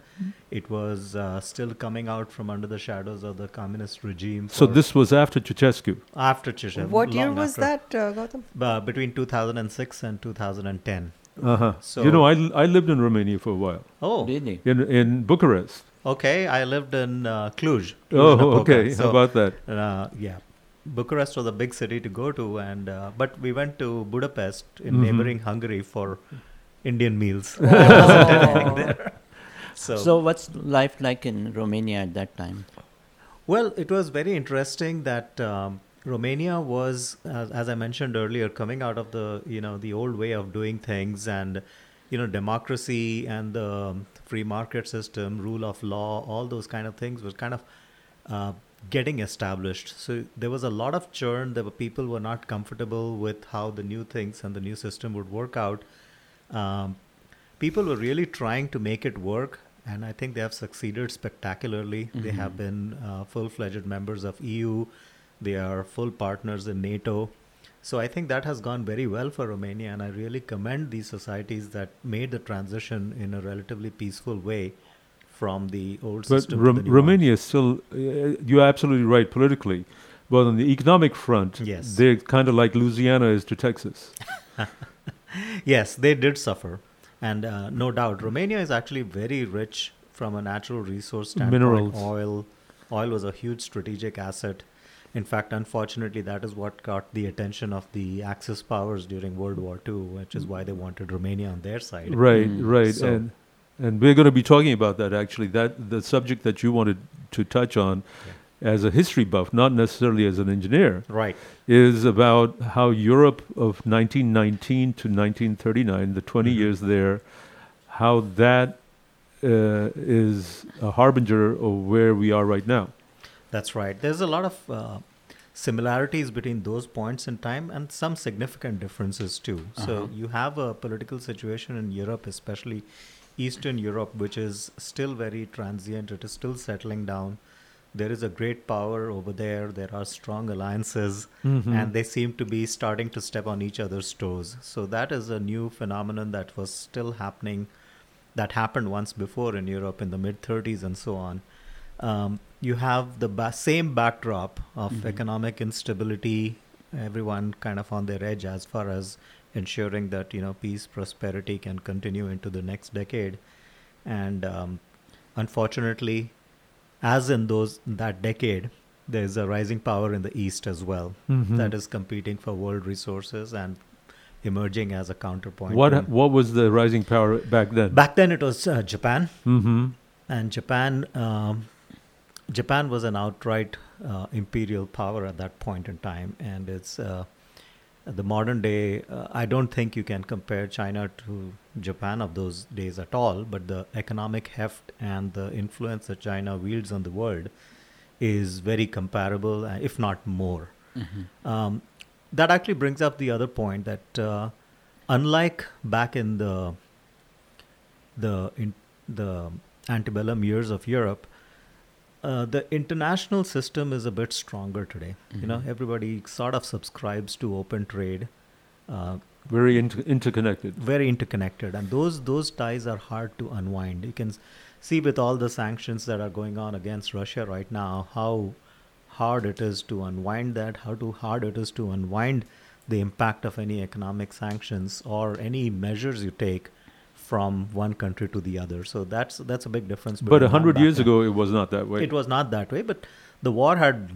It was uh, still coming out from under the shadows of the communist regime. So, this was after Ceausescu. after Ceausescu. What year was after. that, uh, Gautam? Uh, between 2006 and 2010. Uh-huh. So you know, I, I lived in Romania for a while. Oh. Really? In, in Bucharest. Okay, I lived in uh, Cluj. Oh, Cluj-Napoca. okay. How about that? Uh, yeah, Bucharest was a big city to go to, and uh, but we went to Budapest in Mhm. neighboring Hungary for Indian meals. Oh. There wasn't anything there. So, So, what's life like in Romania at that time? Well, it was very interesting that um, Romania was, as, as I mentioned earlier, coming out of the you know the old way of doing things, and you know democracy and the free market system, rule of law, all those kind of things was kind of uh, getting established. So there was a lot of churn. There were people were not comfortable with how the new things and the new system would work out. Um, people were really trying to make it work, and I think they have succeeded spectacularly. They have been uh, full-fledged members of EU. They are full partners in NATO. So I think that has gone very well for Romania, and I really commend these societies that made the transition in a relatively peaceful way from the old But system Rom- the new one. Romania is still, uh, you're absolutely right politically. But on the economic front, Yes. they're kind of like Louisiana is to Texas. yes, they did suffer, and uh, no doubt, Romania is actually very rich from a natural resource standpoint. Minerals. Oil, oil was a huge strategic asset. In fact, unfortunately, that is what got the attention of the Axis powers during World War II, which is why they wanted Romania on their side. Right, right. So- And and we're going to be talking about that actually. That the subject that you wanted to touch on as a history buff, not necessarily as an engineer. Right. Is about how Europe of 1919 to 1939, the 20 Mhm. years there, how that uh, is a harbinger of where we are right now. That's right. There's a lot of uh, similarities between those points in time and some significant differences too. So Uh-huh. you have a political situation in Europe, especially Eastern Europe, which is still very transient. It is still settling down. There is a great power over there. There are strong alliances, Mhm. and they seem to be starting to step on each other's toes. So that is a new phenomenon that was still happening, that happened once before in Europe in the mid 30s and so on. Um, you have the ba- same backdrop of Mhm. economic instability everyone kind of on their edge as far as ensuring that you know peace, prosperity can continue into the next decade, and um, unfortunately, as in those that decade, there is a rising power in the east as well Mhm. that is competing for world resources and emerging as a counterpoint. What in- what was the rising power back then? Back then, it was uh, Japan, Mm-hmm. and Japan, um, Japan was an outright uh, imperial power at that point in time, and it's uh, the modern day. Uh, I don't think you can compare China to Japan of those days at all, but the economic heft and the influence that China wields on the world is very comparable, uh, if not more. Mhm. Um, that actually brings up the other point that uh, unlike back in the the in the antebellum years of Europe, uh, the international system is a bit stronger today. You know, Mhm. everybody sort of subscribes to open trade. Uh, Very inter- interconnected. very interconnected, and those those ties are hard to unwind. You can see with all the sanctions that are going on against Russia right now how hard it is to unwind that, how too hard it is to unwind the impact of any economic sanctions or any measures you take from one country to the other. So that's that's a big difference. But a hundred years then. ago, it was not that way. It was not that way, but the war had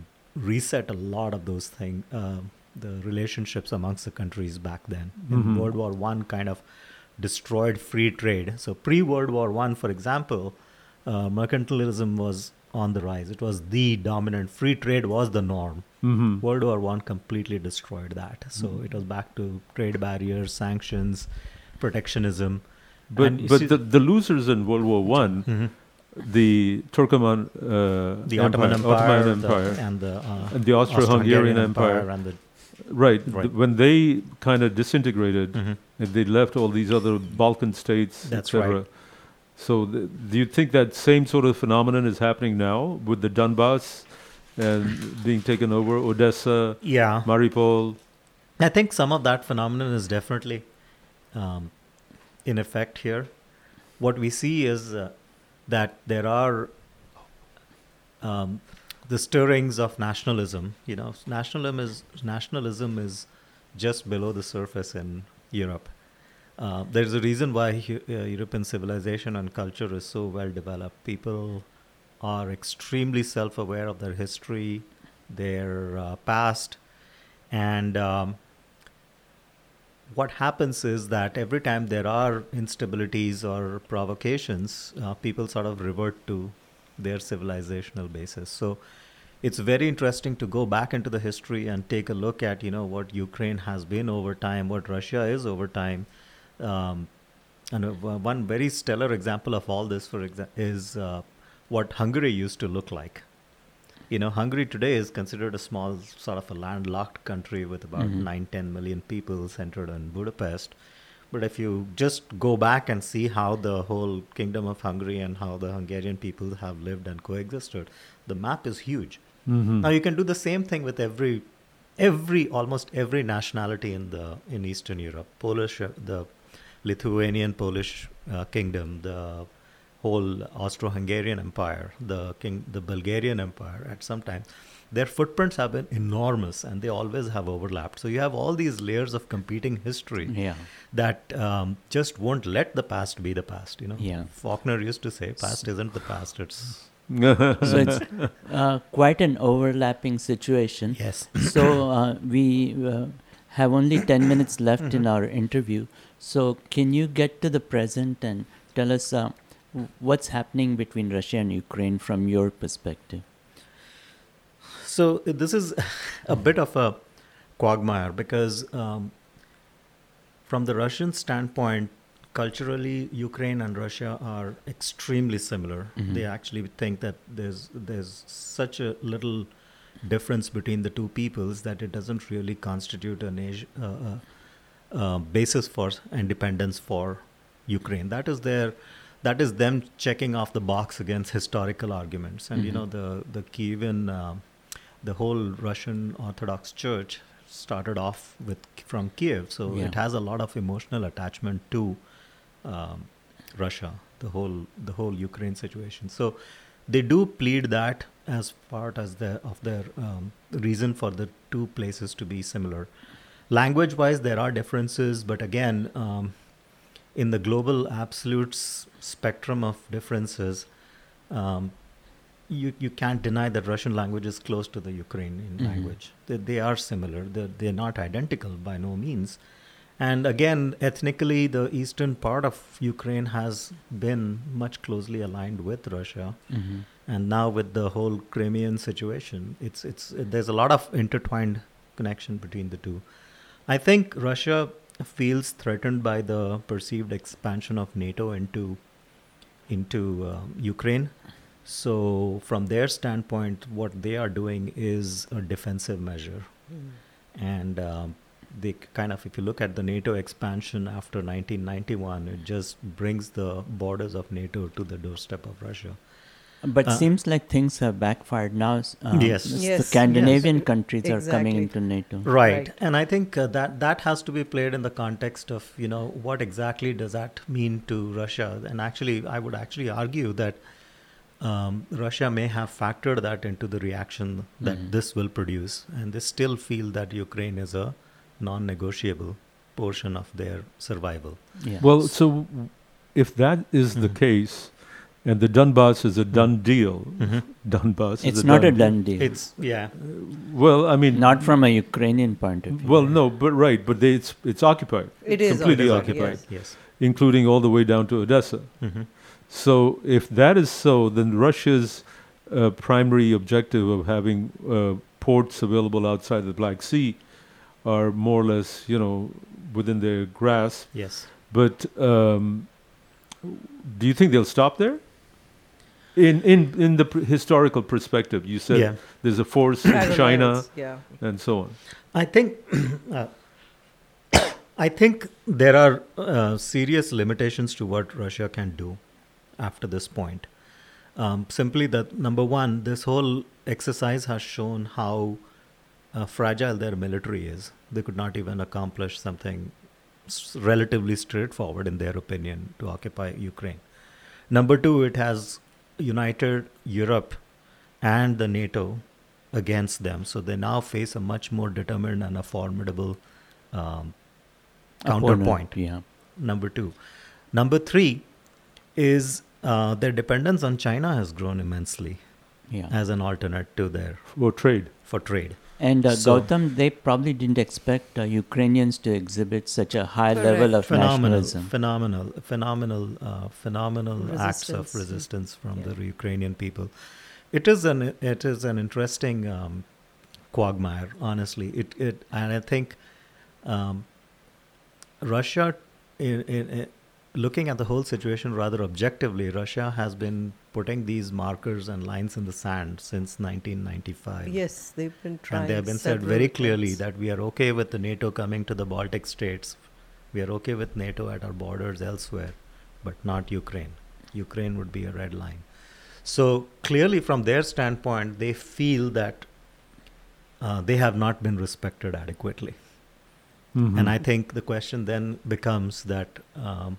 reset a lot of those things, uh, the relationships amongst the countries back then. In Mhm. World War One, kind of destroyed free trade. So pre World War One, for example, uh, mercantilism was on the rise. It was the dominant. Free trade was the norm. Mhm. World War One completely destroyed that. So Mhm. it was back to trade barriers, sanctions, protectionism. But And but the, the losers in World War One, Mhm. the Turkoman, uh, The Ottoman Empire, Ottoman the- Empire, and the, uh, and the Austro-Hungarian Empire, Empire and the- right, Right. th- when they kind of disintegrated, Mhm. and they left all these other Balkan states, That's etc. right. So, th- do you think that same sort of phenomenon is happening now with the Donbass and being taken over, Odessa, Yeah. Mariupol? I think some of that phenomenon is definitely um, in effect here. What we see is uh, that there are um, the stirrings of nationalism. You know, nationalism is nationalism is just below the surface in Europe. Uh, there's a reason why hu- uh, European civilization and culture is so well developed. People are extremely self-aware of their history, their uh, past, and um, what happens is that every time there are instabilities or provocations, uh, people sort of revert to their civilizational basis. So it's very interesting to go back into the history and take a look at you know what Ukraine has been over time, what Russia is over time. Um, and one very stellar example of all this, for exa- is uh, what Hungary used to look like. You know, Hungary today is considered a small, sort of a landlocked country with about Mhm. nine, ten million people centered in Budapest. But if you just go back and see how the whole kingdom of Hungary and how the Hungarian people have lived and coexisted, the map is huge. Mhm. Now you can do the same thing with every, every almost every nationality in the in Eastern Europe. Polish, uh, the Lithuanian Polish uh, kingdom, the whole Austro-Hungarian Empire, the king, the Bulgarian Empire. At some time, their footprints have been enormous, and they always have overlapped. So you have all these layers of competing history Yeah. that um, just won't let the past be the past. You know, Yeah. Faulkner used to say, "Past isn't the past; it's." so it's uh, quite an overlapping situation. Yes. So uh, we uh, have only 10 minutes left in Mhm. our interview. So can you get to the present and tell us uh, what's happening between Russia and Ukraine from your perspective? So this is a bit of a quagmire because, um, from the Russian standpoint, culturally, Ukraine and Russia are extremely similar. Mhm. They actually think that there's there's such a little difference between the two peoples that it doesn't really constitute an Asi- uh, uh, uh, basis for independence for Ukraine. That is their that is them checking off the box against historical arguments. And you Mhm. know the the Kievan, uh, the whole Russian Orthodox Church started off with from Kiev, so Yeah. it has a lot of emotional attachment to um, Russia, the whole the whole Ukraine situation. So they do plead that as part as the of their um, reason for the two places to be similar. Language wise, there are differences, but again, um, in the global absolute s- spectrum of differences, um, you you can't deny that Russian language is close to the Ukrainian Mhm. language. They, they are similar. They're, they're not identical by no means. And again, ethnically, the eastern part of Ukraine has been much closely aligned with Russia. Mhm. And now with the whole Crimean situation, it's it's there's a lot of intertwined connection between the two. I think Russia feels threatened by the perceived expansion of NATO into into um, Ukraine. So, from their standpoint, what they are doing is a defensive measure. And um, they kind of, if you look at the NATO expansion after 1991, it just brings the borders of NATO to the doorstep of Russia. But Uh, seems like things have backfired now. s- Uh, Yes. Yes, the Scandinavian yes. countries are coming into NATO. Right. And I think uh, that that has to be played in the context of, you know, what exactly does that mean to Russia? And actually, I would actually argue that um, Russia may have factored that into the reaction that Mhm. this will produce. And they still feel that Ukraine is a non negotiable portion of their survival. Well, so w- if that is the case, and the Donbass is a done deal, Mhm. Donbass is It's a not done a done deal. It's yeah. Well, I mean, Not from a Ukrainian point of view. Well, no, but right, but they, it's it's occupied. It is completely occupied, occupied. yes. including all the way down to Odessa. Mhm. So, if that is so, then Russia's uh, primary objective of having uh, ports available outside the Black Sea are more or less, you know, within their grasp. Yes. But um, do you think they'll stop there? In in in the pr- historical perspective, you said Yeah. there's a force in China, yeah. and so on. I think uh, I think there are uh, serious limitations to what Russia can do after this point. Um, simply that number one, this whole exercise has shown how uh, fragile their military is. They could not even accomplish something relatively straightforward, in their opinion, to occupy Ukraine. Number two, it has united Europe and the NATO against them. So they now face a much more determined and a formidable um, counterpoint. yeah. Number two. Number three is uh, their dependence on China has grown immensely Yeah. as an alternate to their for trade. For trade. And uh, So- Gautam, they probably didn't expect uh, Ukrainians to exhibit such a high level of phenomenal, nationalism. phenomenal, phenomenal, uh, phenomenal acts of Resistance. resistance from the Ukrainian people. It is an it is an interesting um, quagmire, honestly. It it and I think um, Russia, in, in, in looking at the whole situation rather objectively, Russia has been putting these markers and lines in the sand since 1995. Yes, they've been trying. And they have been said very clearly times. that we are okay with the NATO coming to the Baltic states. We are okay with NATO at our borders elsewhere, but not Ukraine. Ukraine would be a red line. So clearly, from their standpoint, they feel that uh, they have not been respected adequately. Mhm. And I think the question then becomes that um,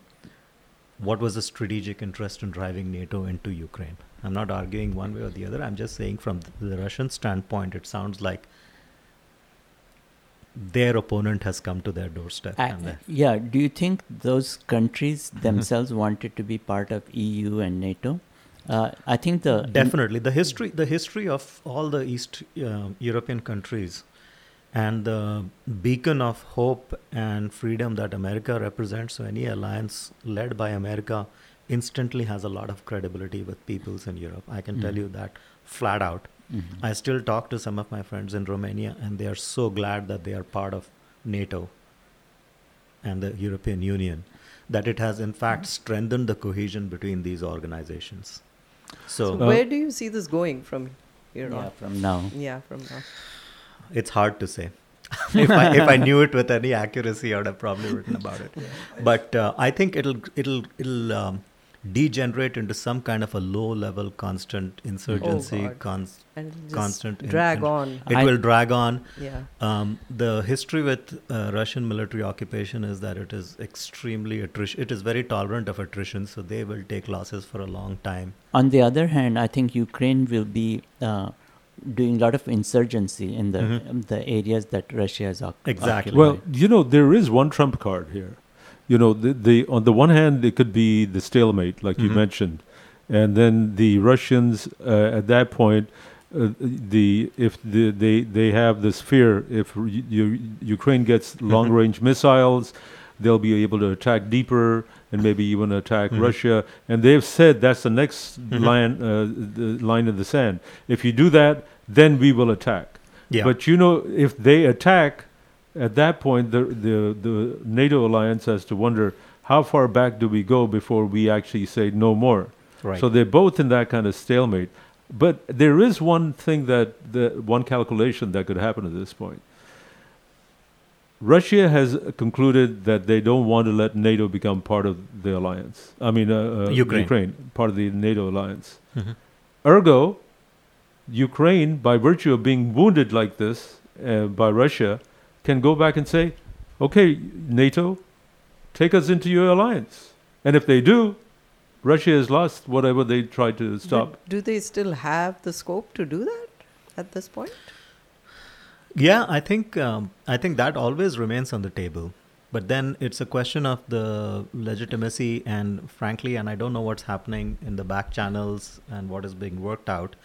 what was the strategic interest in driving NATO into Ukraine? I'm not arguing one way or the other. I'm just saying from the Russian standpoint, it sounds like their opponent has come to their doorstep. And yeah, do you think those countries Mm-hmm. themselves wanted to be part of EU and NATO? Uh, I think the definitely the history the history of all the East uh, European countries and the beacon of hope and freedom that America represents. So any alliance led by America instantly has a lot of credibility with peoples in Europe. I can tell Mhm. you that flat out. Mhm. I still talk to some of my friends in Romania, and they are so glad that they are part of NATO and the European Union that it has in fact strengthened the cohesion between these organizations. So, So where do you see this going from here Yeah, on? from now. Yeah, from now. It's hard to say. if I if I knew it with any accuracy, I would have probably written about it. But uh, I think it'll it'll it'll um, degenerate into some kind of a low-level constant insurgency, Oh, cons- And constant drag in- on. It I- will drag on. Yeah. Um, the history with uh, Russian military occupation is that it is extremely attrition. It is very tolerant of attrition, so they will take losses for a long time. On the other hand, I think Ukraine will be uh, doing a lot of insurgency in the Mhm. um, the areas that Russia has oc- occupied. Well, you know, there is one trump card here. You know, the, the on the one hand, it could be the stalemate, like you Mhm. mentioned, and then the Russians uh, at that point, uh, the if the, they they have this fear if y- you, Ukraine gets long range missiles, they'll be able to attack deeper and maybe even attack Mhm. Russia. And they've said that's the next Mhm. line uh, the line in the sand. If you do that, then we will attack. Yeah. But you know, if they attack, at that point, the, the, the NATO alliance has to wonder how far back do we go before we actually say no more. Right. So they're both in that kind of stalemate. But there is one thing that the one calculation that could happen at this point. Russia has concluded that they don't want to let NATO become part of the alliance. I mean, uh, uh, Ukraine. part of the NATO alliance. Mhm. Ergo, Ukraine, by virtue of being wounded like this uh, by Russia, can go back and say, okay, NATO, take us into your alliance. And if they do, Russia has lost whatever they tried to stop. But do they still have the scope to do that at this point? Yeah, I think um, I think that always remains on the table. But then it's a question of the legitimacy, and frankly, and I don't know what's happening in the back channels and what is being worked out.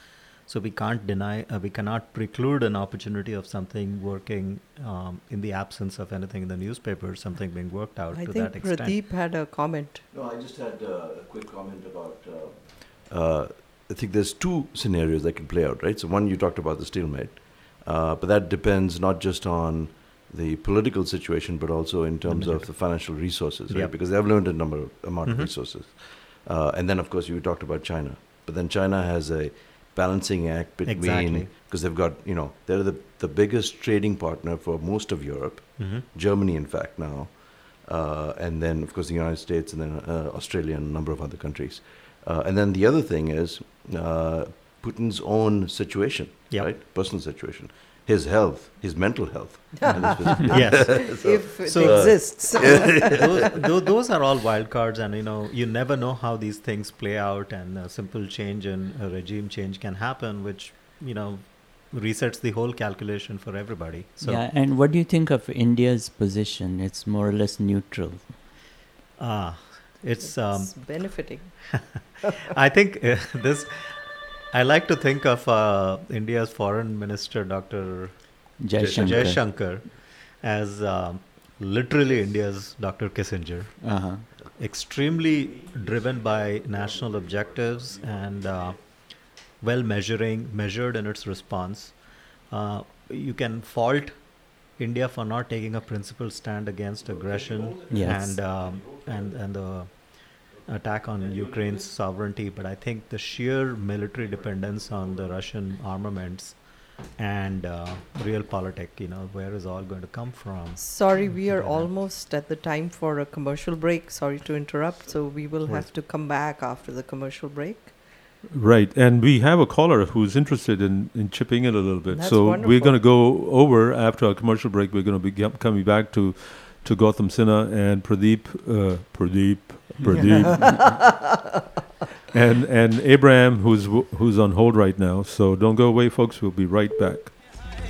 So we can't deny, uh, we cannot preclude an opportunity of something working um, in the absence of anything in the newspaper, something being worked out I to think that extent. Pradeep had a comment. No, I just had uh, a quick comment about. Uh, uh, I think there's two scenarios that can play out, right? So one you talked about the stalemate, uh, but that depends not just on the political situation, but also in terms of the financial resources, right? Yep. Because they have limited number amount Mhm. of resources, uh, and then of course you talked about China, but then China has a balancing act between Exactly. because they've got you know they're the the biggest trading partner for most of Europe, Mhm. Germany in fact now, uh, and then of course the United States and then uh, Australia and a number of other countries. Uh, and then the other thing is uh, Putin's own situation, Yep. right? Personal situation, his health, his mental health. and his physical- yes, If it So, uh, exists. those, those are all wild cards, and you know you never know how these things play out, and a simple change in a regime change can happen, which you know resets the whole calculation for everybody. So yeah, and what do you think of India's position? It's more or less neutral. ah, it's um, benefiting. I think uh, this. I like to think of uh, India's foreign minister, Dr. Jaishankar. Jaishankar, as um, literally India's Dr. Kissinger. Uh-huh. Extremely driven by national objectives and uh, well measuring, measured in its response. Uh, you can fault India for not taking a principled stand against aggression Yes. and um, and and the attack on Ukraine's sovereignty, but I think the sheer military dependence on the Russian armaments and uh, realpolitik, you know, where is all going to come from? Sorry, we are almost at the time for a commercial break. Sorry to interrupt. So we will Right. have to come back after the commercial break. Right, and we have a caller who's interested in, in chipping in a little bit. That's so we're going to go over after our commercial break. We're going to be coming back to to Gautam Sinha and Pradeep, uh, Pradeep, Pradeep, and and Abraham, who's who's on hold right now. So don't go away, folks. We'll be right back.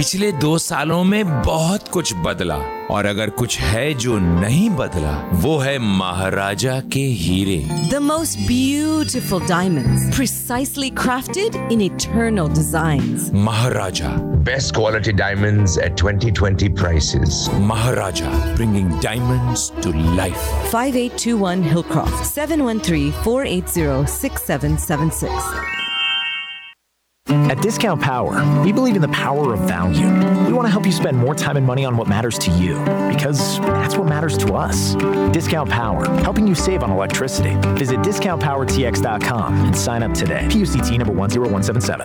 पिछले दो सालों में बहुत कुछ बदला। और अगर कुछ है जो नहीं बदला वो है महाराजा के हीरे। The most beautiful diamondly crafted in eternal design Maharaja. Best quality diamonds at 2020 prices Maharaja bringing diamonds to life 5821 Hillcroft 7134806776 At Discount Power, we believe in the power of value. We want to help you spend more time and money on what matters to you, because that's what matters to us. Discount Power, helping you save on electricity. Visit discountpowertx.com and sign up today. PUCT number 10177.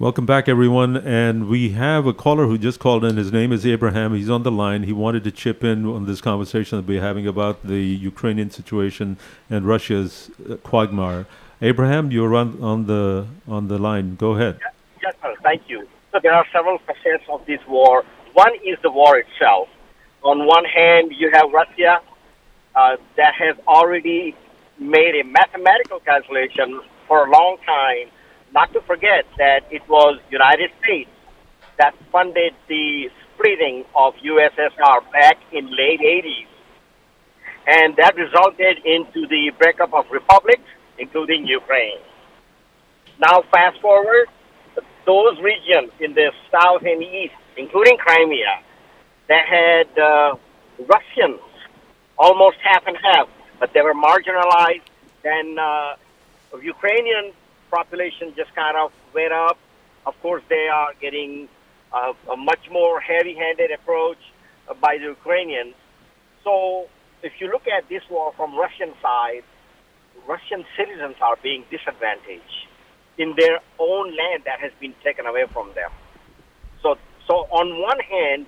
Welcome back, everyone. And we have a caller who just called in. His name is Abraham. He's on the line. He wanted to chip in on this conversation that we're having about the Ukrainian situation and Russia's uh, quagmire. Abraham, you're on, on the on the line. Go ahead. Yes, sir. Thank you. So there are several facets of this war. One is the war itself. On one hand, you have Russia uh, that has already made a mathematical calculation for a long time. Not to forget that it was United States that funded the splitting of USSR back in late 80s, and that resulted into the breakup of republics, including Ukraine. Now, fast forward, those regions in the south and east, including Crimea, that had uh, Russians, almost half and half, but they were marginalized. Then uh, Ukrainian population just kind of went up. Of course, they are getting uh, a much more heavy-handed approach by the Ukrainians. So, if you look at this war from Russian side, Russian citizens are being disadvantaged in their own land that has been taken away from them. So, so on one hand,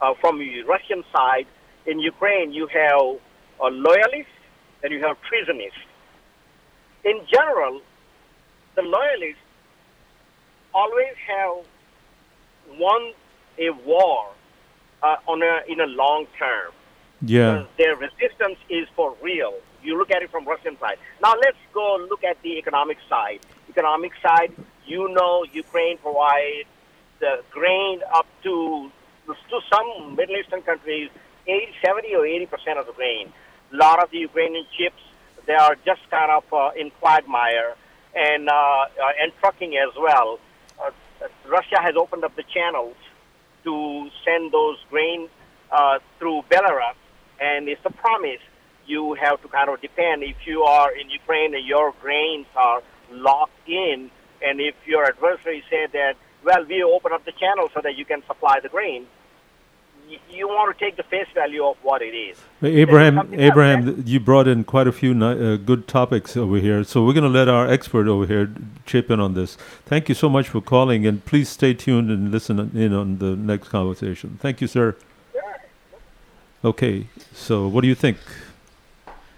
uh, from the Russian side, in Ukraine, you have loyalists and you have treasonists. In general, the loyalists always have won a war uh, on a, in a long term. Yeah. Their resistance is for real. You look at it from Russian side. Now let's go look at the economic side. Economic side, you know, Ukraine provides the grain up to to some Middle Eastern countries, 80, 70 or 80 percent of the grain. A lot of the Ukrainian chips, they are just kind of uh, in quagmire, and uh, uh, and trucking as well. Uh, Russia has opened up the channels to send those grain uh, through Belarus, and it's a promise you have to kind of depend. If you are in Ukraine and your grains are locked in, and if your adversary said that, well, we open up the channel so that you can supply the grain, you want to take the face value of what it is. Abraham, Abraham, th- you brought in quite a few ni- uh, good topics over here. So we're going to let our expert over here chip in on this. Thank you so much for calling, and please stay tuned and listen in on the next conversation. Thank you, sir. Okay, so what do you think?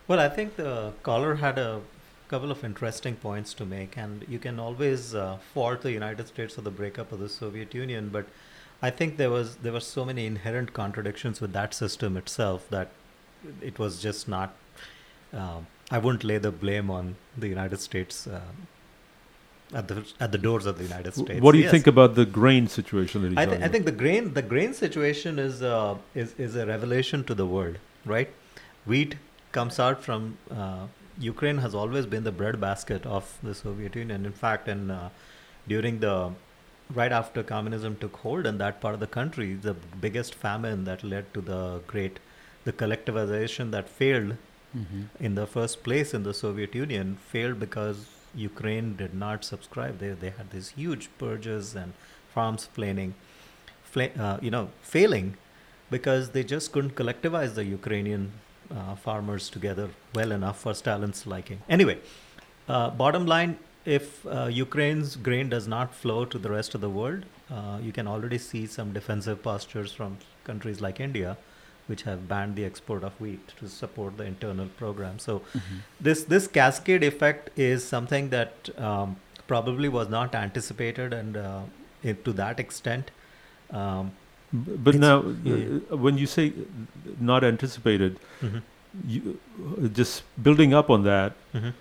Well, I think the caller had a couple of interesting points to make, and you can always uh, fault the United States for the breakup of the Soviet Union, but I think there was there were so many inherent contradictions with that system itself that it was just not. um I wouldn't lay the blame on the United States. Uh, at the at the doors of the United States. What do you Yes. think about the grain situation I, th- I think the grain the grain situation is uh, is is a revelation to the world, right? Wheat comes out from uh, Ukraine has always been the breadbasket of the Soviet Union. In fact, in uh, during the right after communism took hold in that part of the country, the biggest famine that led to the great the collectivization that failed Mhm. in the first place in the Soviet Union failed because Ukraine did not subscribe. They they had these huge purges and farms planning, fla- uh, you know, failing because they just couldn't collectivize the Ukrainian uh, farmers together well enough for Stalin's liking. Anyway, uh, bottom line, if uh, Ukraine's grain does not flow to the rest of the world, uh, you can already see some defensive postures from countries like India, which have banned the export of wheat to support the internal program. So, Mhm. this this cascade effect is something that um, probably was not anticipated, and uh, it, to that extent. Um, But now, yeah. uh, when you say not anticipated, Mhm. you, just building up on that, Mhm.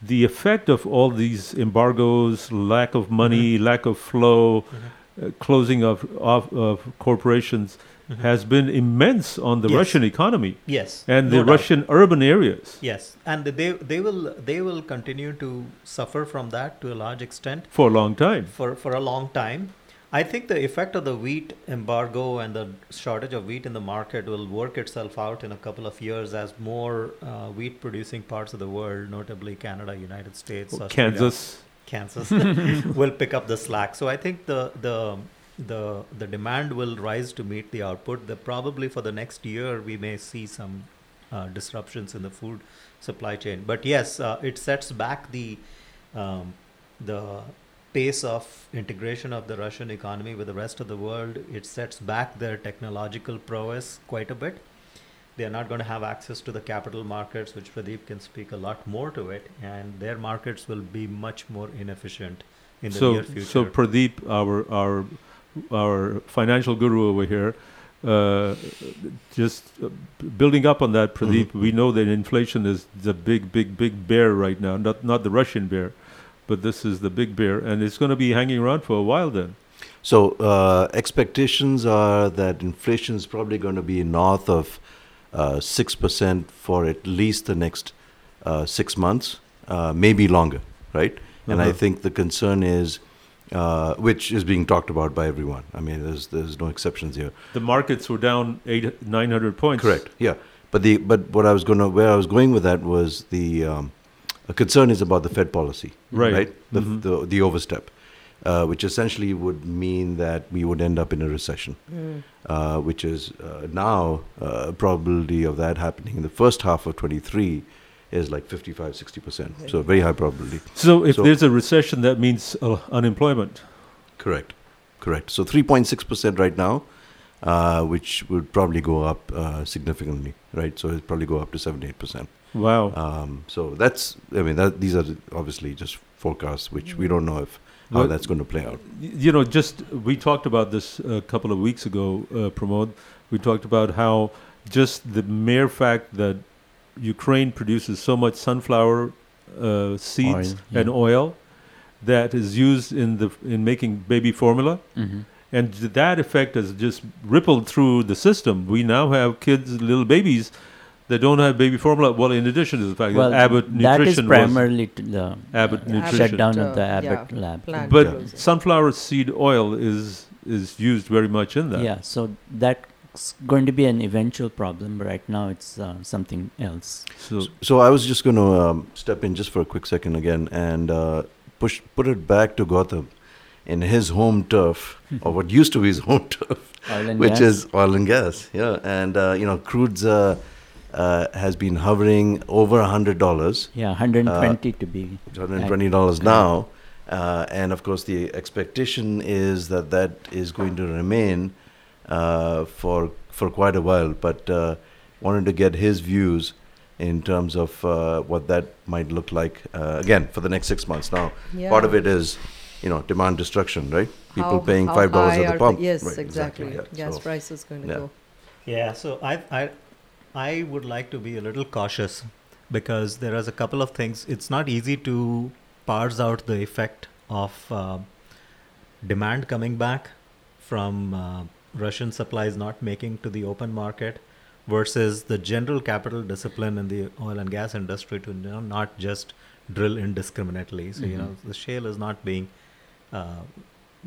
The effect of all these embargoes, lack of money, mm-hmm. lack of flow, mm-hmm. uh, closing of, of, of corporations mm-hmm. has been immense on the Yes. Russian economy. Yes, And no the doubt. Russian urban areas Yes, and they they will they will continue to suffer from that to a large extent for a long time. for for a long time. I think the effect of the wheat embargo and the shortage of wheat in the market will work itself out in a couple of years as more uh, wheat producing parts of the world, notably Canada, United States, Kansas. Kansas, will pick up the slack. So I think the the the the demand will rise to meet the output. The probably for the next year we may see some uh, disruptions in the food supply chain. But yes, uh, it sets back the um, the pace of integration of the Russian economy with the rest of the world. It sets back their technological prowess quite a bit. They are not going to have access to the capital markets, which Pradeep can speak a lot more to it, and their markets will be much more inefficient in the so, near future. so Pradeep, our our our financial guru over here, uh, just uh, building up on that, Pradeep. Mm-hmm. We know that inflation is the big, big, big bear right now. Not not the Russian bear, but this is the big bear, and it's going to be hanging around for a while. Then, So uh, expectations are that inflation is probably going to be north of uh, six percent for at least the next uh, six months, uh, maybe longer, right? And I Uh-huh. think the concern is, uh, which is being talked about by everyone. I mean, there's there's no exceptions here. the markets were down eight, nine hundred points. Correct. Yeah. But the but what I was going to where I was going with that was the um, a concern is about the Fed policy, Right. Right. The Mhm. the, the overstep, uh, which essentially would mean that we would end up in a recession, Mm. uh, which is uh, now uh, probability of that happening in the first half of 23 is like 55 60 percent. So very high probability. So if there's a recession, that means uh, unemployment. Correct, correct. So 3.6 percent right now, uh, which would probably go up uh, significantly, right? So it'd probably go up to 7 8 percent. Wow. Um, so that's, I mean, that these are obviously just forecasts, which we don't know if how Well, that's going to play out. You know, just we talked about this a couple of weeks ago, uh, Pramod. We talked about how just the mere fact that Ukraine produces so much sunflower uh, seeds Oil, yeah. and oil that is used in the in making baby formula, Mhm. and that effect has just rippled through the system. We now have kids, little babies. That don't have baby formula. Well, in addition to the fact Well, that Abbott that is Nutrition was primarily to the Abbott uh, Nutrition shutdown of the uh, yeah, Abbott lab. plant but closing. sunflower seed oil is is used very much in that. Yeah, so that's going to be an eventual problem. Right now, it's uh, something else. So, So I was just going to um, step in just for a quick second again and uh, push put it back to Gautam in his home turf, or what used to be his home turf, Oil and which gas. is oil and gas. Yeah, and uh, you know, crude's uh, uh, has been hovering over a hundred dollars. Yeah, 120 to be. $120 now. Uh, and of course, the expectation is that that is going to remain uh, for for quite a while. But uh, wanted to get his views in terms of uh, what that might look like uh, again for the next six months. Now, part of it is, you know, demand destruction, right? People How- paying how five dollars at are the the- pump. yes, Right, exactly. yeah. Gas So, price is going to yeah. go. Yeah, so I, I, I would like to be a little cautious because there is a couple of things. It's not easy to parse out the effect of uh, demand coming back from uh, Russian supplies not making to the open market versus the general capital discipline in the oil and gas industry to you know, not just drill indiscriminately. So you Mhm. know the shale is not being uh,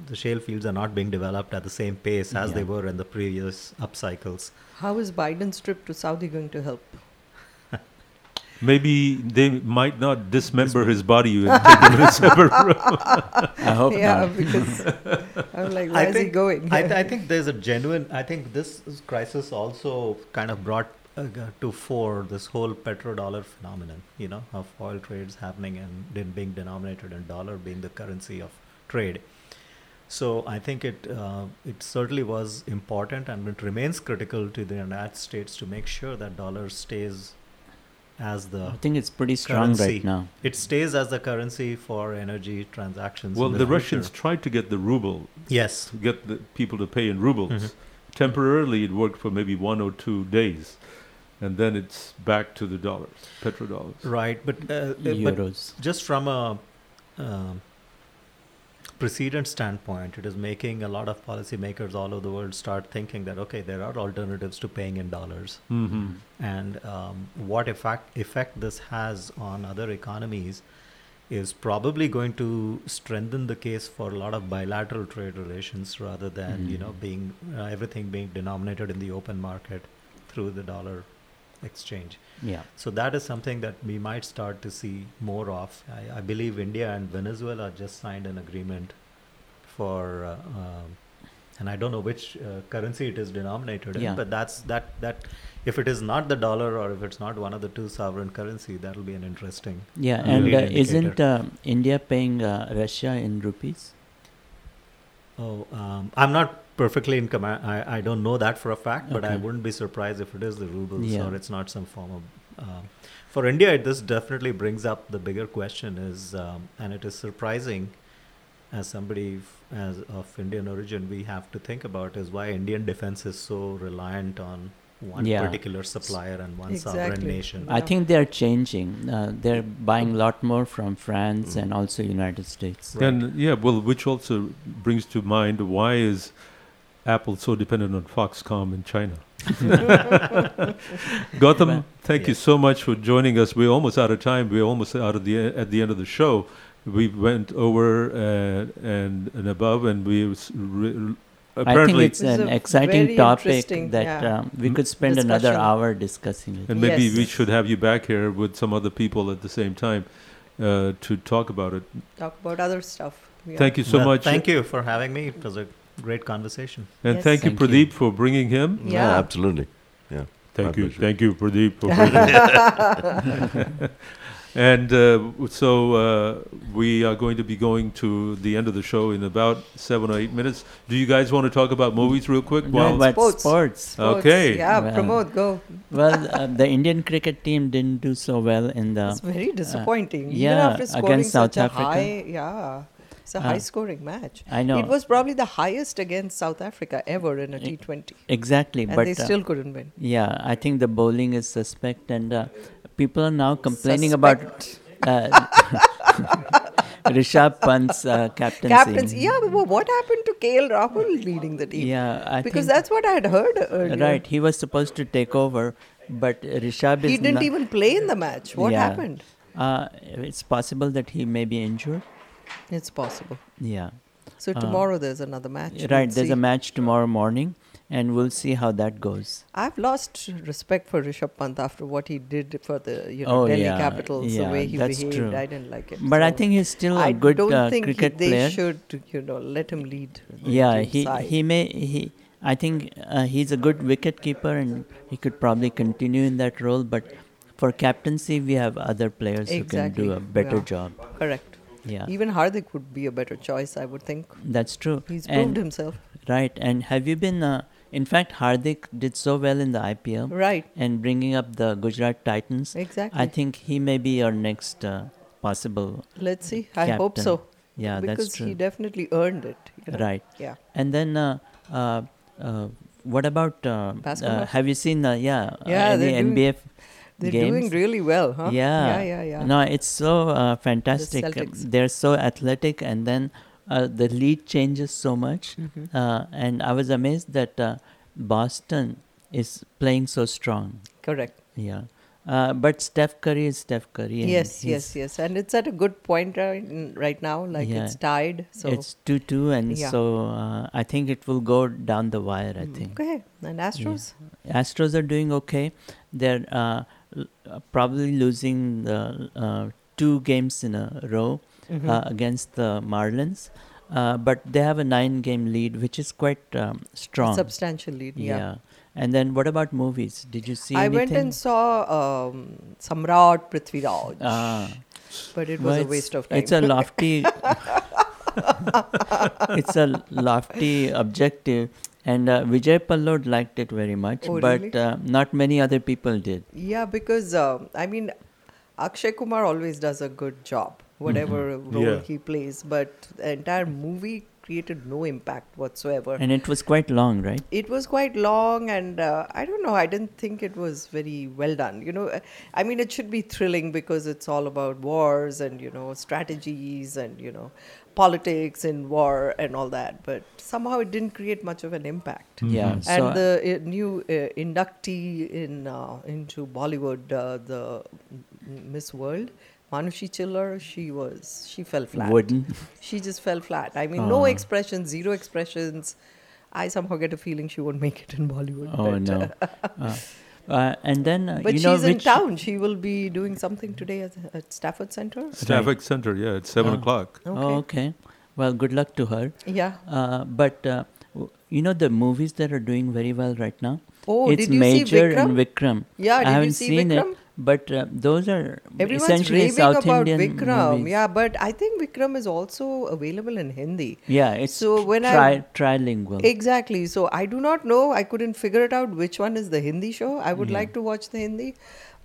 the shale fields are not being developed at the same pace as they were in the previous up cycles. How is Biden's trip to Saudi going to help? Maybe they might not dismember his body and take him in a separate room. I hope yeah, not. because I'm like, I where is he think- going? I, th- I think there's a genuine. I think this crisis also kind of brought uh, to fore this whole petrodollar phenomenon. You know, of oil trades happening and then being denominated in dollar being the currency of trade. So I think it uh, it certainly was important and it remains critical to the United States to make sure that dollar stays as the I think it's pretty strong right currency. now. It stays as the currency for energy transactions. well, the, the, Russians tried to get the ruble. Yes. Get the people to pay in rubles. Mhm. Temporarily, it worked for maybe one or two days, and then it's back to the dollars, petrodollars. Right, but, uh, uh, but Euros. just from a um precedent standpoint, it is making a lot of policymakers all over the world start thinking that okay, there are alternatives to paying in dollars, Mhm. and um, what effect effect this has on other economies is probably going to strengthen the case for a lot of bilateral trade relations rather than you know being uh, everything being denominated in the open market through the dollar exchange. Yeah. So that is something that we might start to see more of. I, I believe India and Venezuela just signed an agreement for, uh, um, and I don't know which uh, currency it is denominated in, Yeah. but that's that that if it is not the dollar or if it's not one of the two sovereign currency, that will be an interesting. Yeah, and uh, isn't uh, India paying uh, Russia in rupees? Oh, um, I'm not perfectly in command. I, I don't know that for a fact, but I wouldn't be surprised if it is the rubles Yeah. or it's not some form of. Um, for India, this definitely brings up the bigger question is, um, and it is surprising, as somebody f- as of Indian origin, we have to think about is why Indian defense is so reliant on one Yeah. particular supplier and one sovereign Exactly. nation. I think they're changing. Uh, they're buying a lot more from France and also United States. And yeah, well, which also brings to mind why is Apple so dependent on Foxconn in China? Gautam, thank you so much for joining us. We're almost out of time. We're almost out of the at the end of the show. We went over uh, and and above, and we was re- I think apparently it's an exciting topic that um, we could spend another hour discussing it. and maybe Yes. we should have you back here with some other people at the same time uh, to talk about it. Talk about other stuff. Yeah. Thank you so Well, much. Thank you for having me. It was a great conversation. And Yes. thank you, Thank you. Pradeep, for bringing him. Yeah. Yeah, absolutely. Yeah. Thank My you. pleasure. Thank you, Pradeep, for bringing him. and uh, so uh, we are going to be going to the end of the show in about seven or eight minutes. Do you guys want to talk about movies real quick? No, while- but Sports. sports. Sports. Okay. Yeah, Well- Pramod, go. well, uh, the Indian cricket team didn't do so well in the. It's very uh, disappointing. Even yeah, after scoring against South such a Africa. high, yeah, it's a Uh, high scoring match. I know. It was probably the highest against South Africa ever in a E- T20. Exactly, And but they uh, still couldn't win. Yeah, I think the bowling is suspect, and uh, people are now complaining about uh, Rishabh Pant's uh, captaincy. Captains, yeah, but what happened to KL Rahul leading the team? Yeah, I because that's what I had heard earlier. Right, he was supposed to take over, but Rishabh is He didn't even play in the match. What Yeah. happened? Uh, it's possible that he may be injured. It's possible. Yeah. So Uh, tomorrow there's another match. Right, Let's there's see. a match tomorrow morning, and we'll see how that goes. I've lost respect for Rishabh Pant after what he did for the you know Oh, Delhi yeah, Capitals. yeah, the way he that's behaved, true. I didn't like it. But I think he's still a I good, don't uh, think he- cricket they player. should, you know, let him lead. Yeah, he side. he may he. I think uh, he's a good wicket keeper, and he could probably continue in that role. But for captaincy, we have other players who can do a better yeah. job. Correct. Yeah. Even Hardik would be a better choice, I would think. That's true. He's And- proved himself. Right, and have you been? Uh, in fact, Hardik did so well in the IPL. Right. And bringing up the Gujarat Titans. Exactly. I think he may be your next uh, possible. Let's see. I hope so. Yeah, because that's true. he definitely earned it. you know. Right. Yeah. And then, uh, uh, uh, what about? Uh, uh, have you seen? Uh, yeah. uh, Yeah, any they're doing- games? doing really well, huh? Yeah. Yeah, yeah, yeah. No, it's so uh, fantastic. Celtics. They're so athletic, and then uh, the lead changes so much. Mhm. Uh, and I was amazed that uh, Boston is playing so strong. Correct. Yeah. Uh, but Steph Curry is Steph Curry. Yes, yes, yes. And it's at a good point right, right now. Like yeah, it's tied. So it's 2 2, and Yeah. so uh, I think it will go down the wire, I think. Okay. And Astros? Astros are doing okay. They're probably losing the uh, two games in a row Mhm. uh, against the Marlins. Uh, but they have a nine game lead, which is quite um, strong. substantial lead, yeah. And then what about movies? Did you see I anything? went and saw um, Samrat Prithviraj. Ah. But it Well, was a waste of time. It's a lofty. it's a lofty objective, and uh, Vijay Pallod liked it very much, Oh, but really? uh, not many other people did. Yeah, because um I mean, Akshay Kumar always does a good job, whatever Mhm. role Yeah. he plays. But the entire movie created no impact whatsoever. And it was quite long, right? it was quite long and uh, i don't know i didn't think it was very well done you know Uh, i mean it should be thrilling because it's all about wars and you know strategies and you know politics and war and all that but somehow it didn't create much of an impact Yeah, and so- the uh, new uh, inductee in uh, into bollywood uh, the miss world Manushi Chhillar, she was, she fell flat. Wooden? She just fell flat. I mean, no Oh. expressions, zero expressions. I somehow get a feeling she won't make it in Bollywood. Oh but, no. uh, and then uh, but you she's know in town. She will be doing something today at, at Stafford Center. Stafford Center, yeah, it's seven Oh. o'clock. Oh, okay. Well, good luck to her. Yeah. Uh, but uh, w- you know the movies that are doing very well right now. Oh, it's did you see Major and Vikram? Vikram. Yeah, I did you haven't see seen Vikram? it, but uh, those are Everyone's essentially raving South about Indian Vikram. movies. Yeah, but I think Vikram is also available in Hindi. Yeah, it's so when I tri- trilingual. Exactly. So I do not know. I couldn't figure it out which one is the Hindi show. I would Yeah. like to watch the Hindi,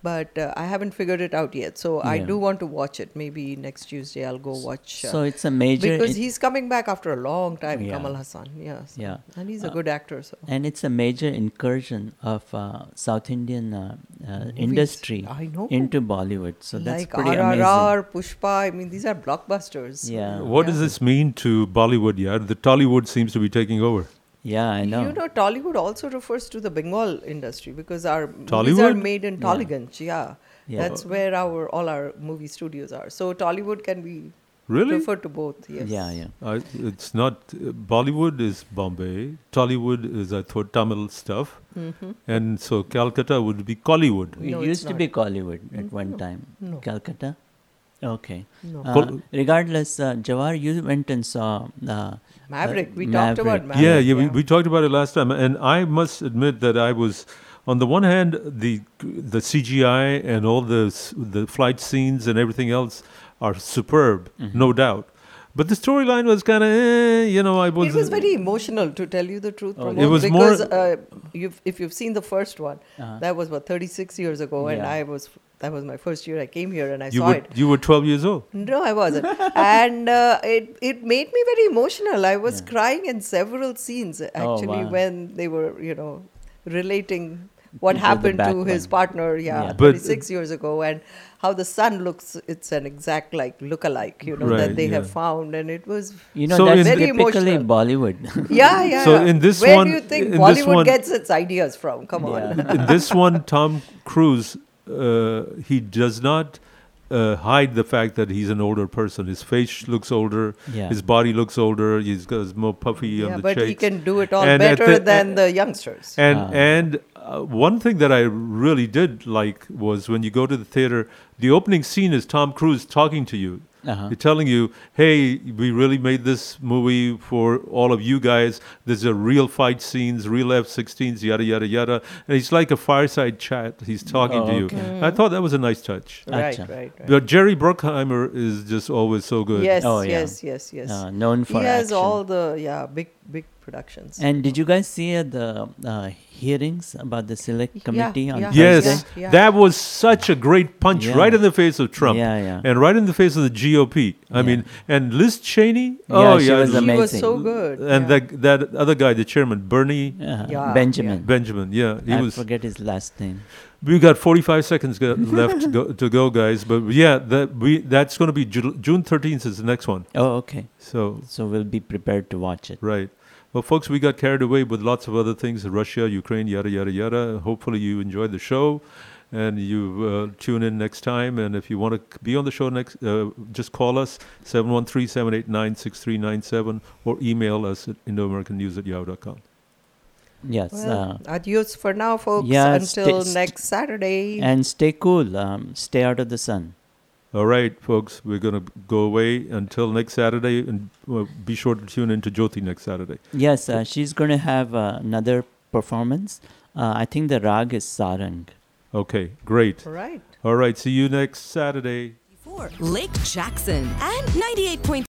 but uh, I haven't figured it out yet. So I do want to watch it. Maybe next Tuesday I'll go watch. uh, So it's a major- because it- he's coming back after a long time. Yeah. Kamal Haasan. Yes. Yeah. And he's a Uh, good actor. So. And it's a major incursion of uh, South Indian uh, uh, industry I know. into Bollywood. So that's like pretty RRR, amazing. Pushpa. I mean, these are blockbusters. Yeah. What does this mean to Bollywood? Yeah, the Tollywood seems to be taking over. Yeah, I know. You know, Tollywood also refers to the Bengal industry because our movies are made in Yeah. Tollygunj. Yeah. Yeah. That's where our all our movie studios are. So Tollywood can be Really? referred to both. Yes. Yeah, yeah. Uh, it's not uh, Bollywood is Bombay. Tollywood is I thought Tamil stuff, Mhm. and so Calcutta would be Collywood. It No, it's used to not. be Collywood at one time. no. Calcutta? Okay. No. Uh, regardless, uh, Jawar, you went and saw uh, Maverick. uh, We talked about Maverick. Maverick. yeah, yeah, We, we talked about it last time, and I must admit that I was, on the one hand, the the CGI and all the the flight scenes and everything else are superb, Mm-hmm. no doubt, but the storyline was kind of, eh, you know, I was. It was very emotional, to tell you the truth. Oh, It was more- because uh, you've, if you've seen the first one, Uh-huh. that was what 36 years ago, and I was that was my first year I came here and I you saw were it. you were twelve years old. No, I wasn't. and uh, it it made me very emotional. I was crying in several scenes actually wow. when they were, you know, relating what happened to back his partner, yeah, Yeah. But- 36 years ago, and how the son looks. It's an exact like look-alike, you know, Right, that they have found, and it was You know, So that's in- very typically emotional. Bollywood. Yeah, yeah. So in this Where one- do you think Bollywood one- gets its ideas from? Come on. In this one, Tom Cruise, uh, he does not uh, hide the fact that he's an older person. His face looks older. Yeah. His body looks older. He's got he's more puffy yeah, on the but he can do it all And better the- than the youngsters. And Ah. and uh, one thing that I really did like was when you go to the theater, the opening scene is Tom Cruise talking to you. Uh-huh. He's telling you, "Hey, we really made this movie for all of you guys. There's a real fight scenes, real F-16s, yada yada yada." And it's like a fireside chat. He's talking Oh, to you. okay. I thought that was a nice touch. Right, Acha. right, right. But Jerry Bruckheimer is just always so good. Yes, Oh, yeah. yes, yes, yes. Uh, known for he has action. all the yeah big big productions. And did you guys see uh, the uh, hearings about the select committee on yeah. Yes, Thursday? Yeah. that was such a great punch Yeah. right in the face of Trump. Yeah, yeah. And right in the face of the GOP. I Yeah. mean, and Liz Cheney. Yeah, oh, she yeah. was he was amazing. so good. And yeah. that that other guy, the chairman, Bernie Uh, Yeah, Benjamin. Benjamin. Yeah, he I was. forget his last name. We've got 45 seconds go, left to go, to go, guys. But yeah, that we that's going to be Ju- June 13th is the next one. Oh, okay. So So we'll be prepared to watch it. right. Well, folks, we got carried away with lots of other things: Russia, Ukraine, yada yada yada. Hopefully, you enjoyed the show, and you uh, tune in next time. And if you want to be on the show next, uh, just call us 713-789-6397 or email us at indoamericannews at yahoo.com. Yes. Well, uh, adios for now, folks. yeah, until stay- next Saturday. and stay cool. Um, stay out of the sun. All right, folks, we're going to go away until next Saturday, and uh, be sure to tune in to Jyoti next Saturday. Yes, uh, she's going to have uh, another performance. Uh, I think the rag is sarang. Okay, great. All right. All right, see you next Saturday. Lake Jackson and 98.3